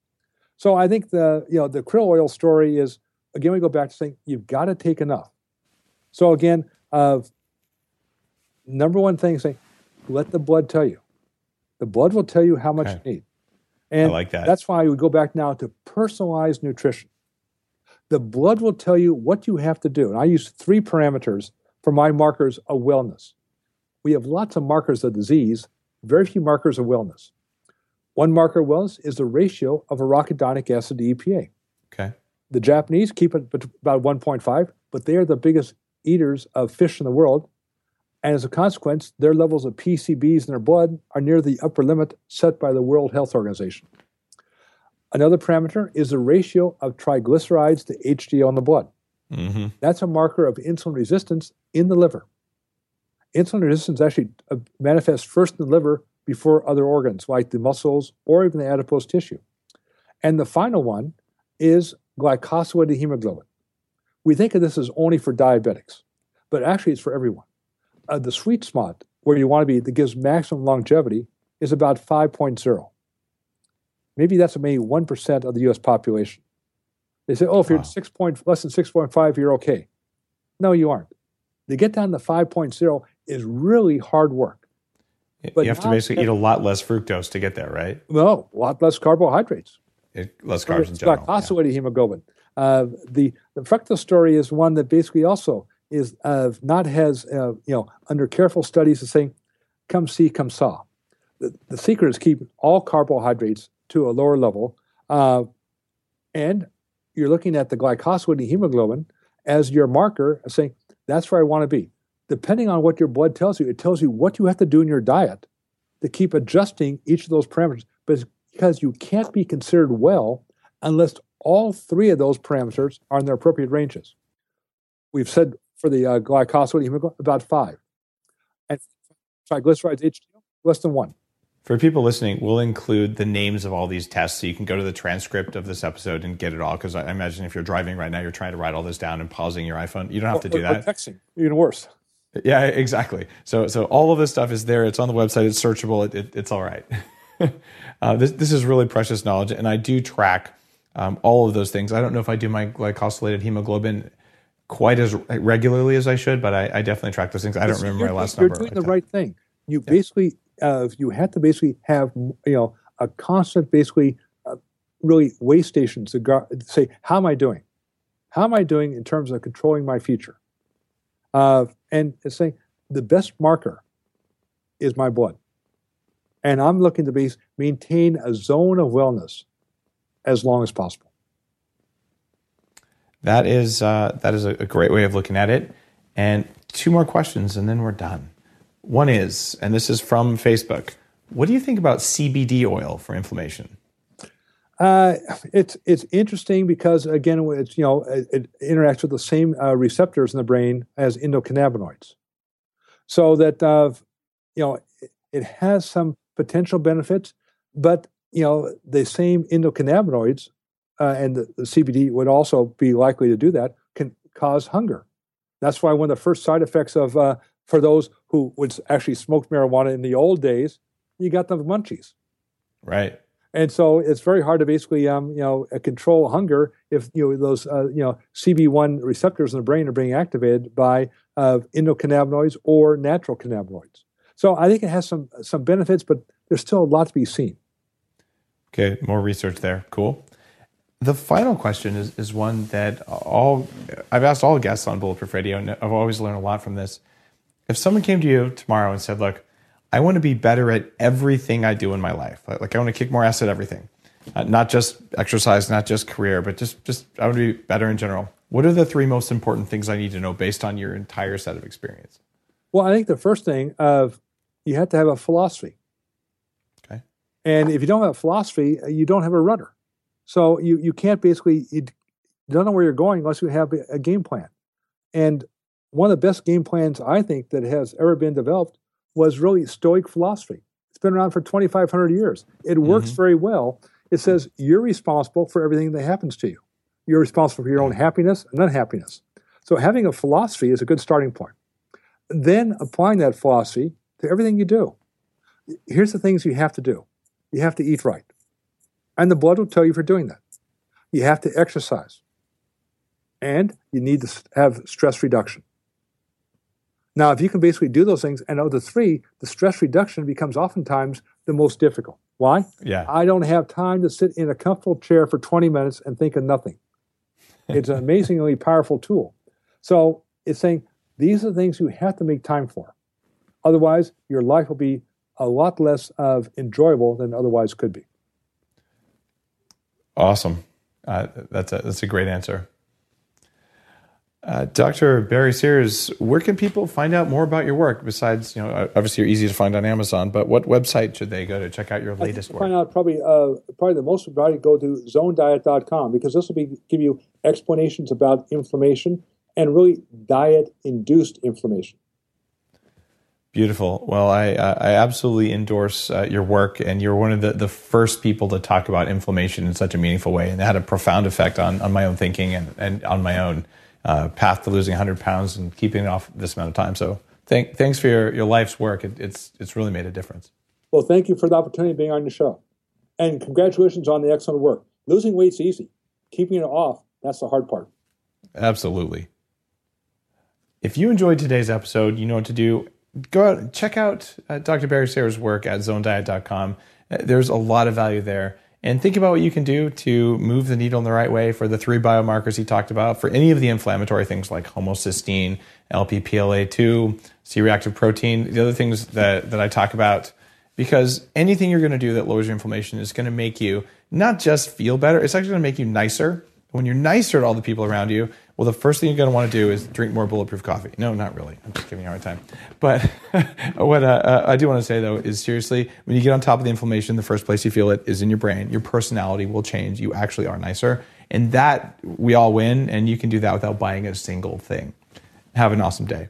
Speaker 5: So I think the you know the krill oil story is again we go back to saying you've got to take enough. So again, uh, number one thing is saying let the blood tell you. The blood will tell you how much
Speaker 4: Okay.
Speaker 5: you need. And
Speaker 4: like that.
Speaker 5: That's why we go back now to personalized nutrition. The blood will tell you what you have to do. And I use three parameters for my markers of wellness. We have lots of markers of disease, very few markers of wellness. One marker of wellness is the ratio of arachidonic acid to EPA.
Speaker 4: okay.
Speaker 5: The Japanese keep it about 1.5, but they are the biggest eaters of fish in the world. And as a consequence, their levels of PCBs in their blood are near the upper limit set by the World Health Organization. Another parameter is the ratio of triglycerides to HDL in the blood.
Speaker 4: hmm
Speaker 5: That's a marker of insulin resistance in the liver. Insulin resistance actually uh, manifests first in the liver before other organs like the muscles or even the adipose tissue. And the final one is glycosylated hemoglobin. We think of this as only for diabetics, but actually it's for everyone. Uh, the sweet spot where you want to be that gives maximum longevity is about 5.0. Maybe that's maybe 1% of the US population. They say, oh, if you're
Speaker 4: Wow.
Speaker 5: six point, less than 6.5, you're okay. No, you aren't. To get down to 5.0 is really hard work. But
Speaker 4: you have to basically eat a lot less fructose to get there, right?
Speaker 5: Well, a lot less carbohydrates.
Speaker 4: It, less carbs in
Speaker 5: It's
Speaker 4: general. yeah.
Speaker 5: glycosylated hemoglobin. Uh, the the fructose story is one that basically also is uh, not has uh, you know under careful studies is saying, come see, come saw. The, the secret is keep all carbohydrates to a lower level, uh, and you're looking at the glycosylated hemoglobin as your marker, saying that's where I want to be. Depending on what your blood tells you, it tells you what you have to do in your diet to keep adjusting each of those parameters. Because you can't be considered well unless all three of those parameters are in their appropriate ranges. We've said for the uh, glycosylate hemoglobin? About five. And triglycerides, HDL, less than one.
Speaker 4: For people listening, we'll include the names of all these tests so you can go to the transcript of this episode and get it all. Because I imagine if you're driving right now, you're trying to write all this down and pausing your iPhone. You don't have to do
Speaker 5: or,
Speaker 4: that.
Speaker 5: Or texting, even worse.
Speaker 4: Yeah, exactly. So, so all of this stuff is there. It's on the website. It's searchable. It, it, it's all right. uh, this this is really precious knowledge, and I do track um, all of those things. I don't know if I do my glycosylated hemoglobin quite as regularly as I should, but I, I definitely track those things. I don't remember my last
Speaker 5: you're
Speaker 4: number.
Speaker 5: You're doing the right thing. You yeah. basically, uh, you have to basically have you know a constant, basically, uh, really way stations to say, how am I doing? How am I doing in terms of controlling my future? Uh, and saying the best marker is my blood. And I'm looking to be, maintain a zone of wellness as long as possible.
Speaker 4: That is uh, that is a great way of looking at it. And two more questions, and then we're done. One is, and this is from Facebook. What do you think about CBD oil for inflammation?
Speaker 5: Uh, it's it's interesting because again, it's you know it, it interacts with the same uh, receptors in the brain as endocannabinoids, so that uh, you know it, has some potential benefits, but you know the same endocannabinoids uh, and the, the, CBD would also be likely to do that can cause hunger. That's why one of the first side effects of uh, for those who would actually smoke marijuana in the old days, you got the munchies.
Speaker 4: Right.
Speaker 5: And so it's very hard to basically, um, you know, uh, control hunger if you know those, uh, you know, CB1 receptors in the brain are being activated by uh, endocannabinoids or natural cannabinoids. So I think it has some some benefits, but there's still a lot to be seen.
Speaker 4: Okay, more research there. Cool. The final question is is one that all I've asked all guests on Bulletproof Radio, and I've always learned a lot from this. If someone came to you tomorrow and said, "Look," I want to be better at everything I do in my life. Like I want to kick more ass at everything, uh, not just exercise, not just career, but just just I want to be better in general. What are the three most important things I need to know based on your entire set of experience?
Speaker 5: Well, I think the first thing of you have to have a philosophy.
Speaker 4: Okay.
Speaker 5: And if you don't have a philosophy, uh, you don't have a rudder. So you you can't basically you don't know where you're going unless you have a game plan. And one of the best game plans I think that has ever been developed was really Stoic philosophy. It's been around for 2,500 years. It works mm-hmm. very well. It says you're responsible for everything that happens to you. You're responsible for your own happiness and unhappiness. So having a philosophy is a good starting point. Then applying that philosophy to everything you do. Here's the things you have to do. You have to eat right. And the blood will tell you for doing that. You have to exercise. And you need to have stress reduction. Now, if you can basically do those things, and of the three, the stress reduction becomes oftentimes the most difficult. Why?
Speaker 4: Yeah.
Speaker 5: I don't have time to sit in a comfortable chair for 20 minutes and think of nothing. It's an amazingly powerful tool. So it's saying these are the things you have to make time for. Otherwise, your life will be a lot less of enjoyable than otherwise could be.
Speaker 4: Awesome. Uh, that's a that's a great answer. Uh, Dr. Barry Sears, where can people find out more about your work? Besides, you know, obviously you're easy to find on Amazon, but what website should they go to check out your latest work?
Speaker 5: Find out probably uh, probably the most probably go to zonediet.com because this will be give you explanations about inflammation and really diet induced inflammation.
Speaker 4: Beautiful. Well, I I absolutely endorse uh, your work, and you're one of the, the first people to talk about inflammation in such a meaningful way, and it had a profound effect on, on my own thinking and, and on my own uh, path to losing 100 pounds and keeping it off this amount of time. So thank, thanks for your, your life's work. It, it's, it's really made a difference.
Speaker 5: Well, thank you for the opportunity of being on your show. And congratulations on the excellent work. Losing weight's easy. Keeping it off, that's the hard part.
Speaker 4: Absolutely. If you enjoyed today's episode, you know what to do. Go out and check out uh, Dr. Barry Sears's work at zonediet.com. Uh, there's a lot of value there and think about what you can do to move the needle in the right way for the three biomarkers he talked about for any of the inflammatory things like homocysteine, Lp-PLA2, C reactive protein, the other things that, that I talk about. Because anything you're going to do that lowers your inflammation is going to make you not just feel better, it's actually going to make you nicer. When you're nicer to all the people around you, well, the first thing you're going to want to do is drink more bulletproof coffee. No, not really. I'm just giving you a hard time. But what uh, uh, I do want to say, though, is seriously, when you get on top of the inflammation, the first place you feel it is in your brain. Your personality will change. You actually are nicer. And that we all win. And you can do that without buying a single thing. Have an awesome day.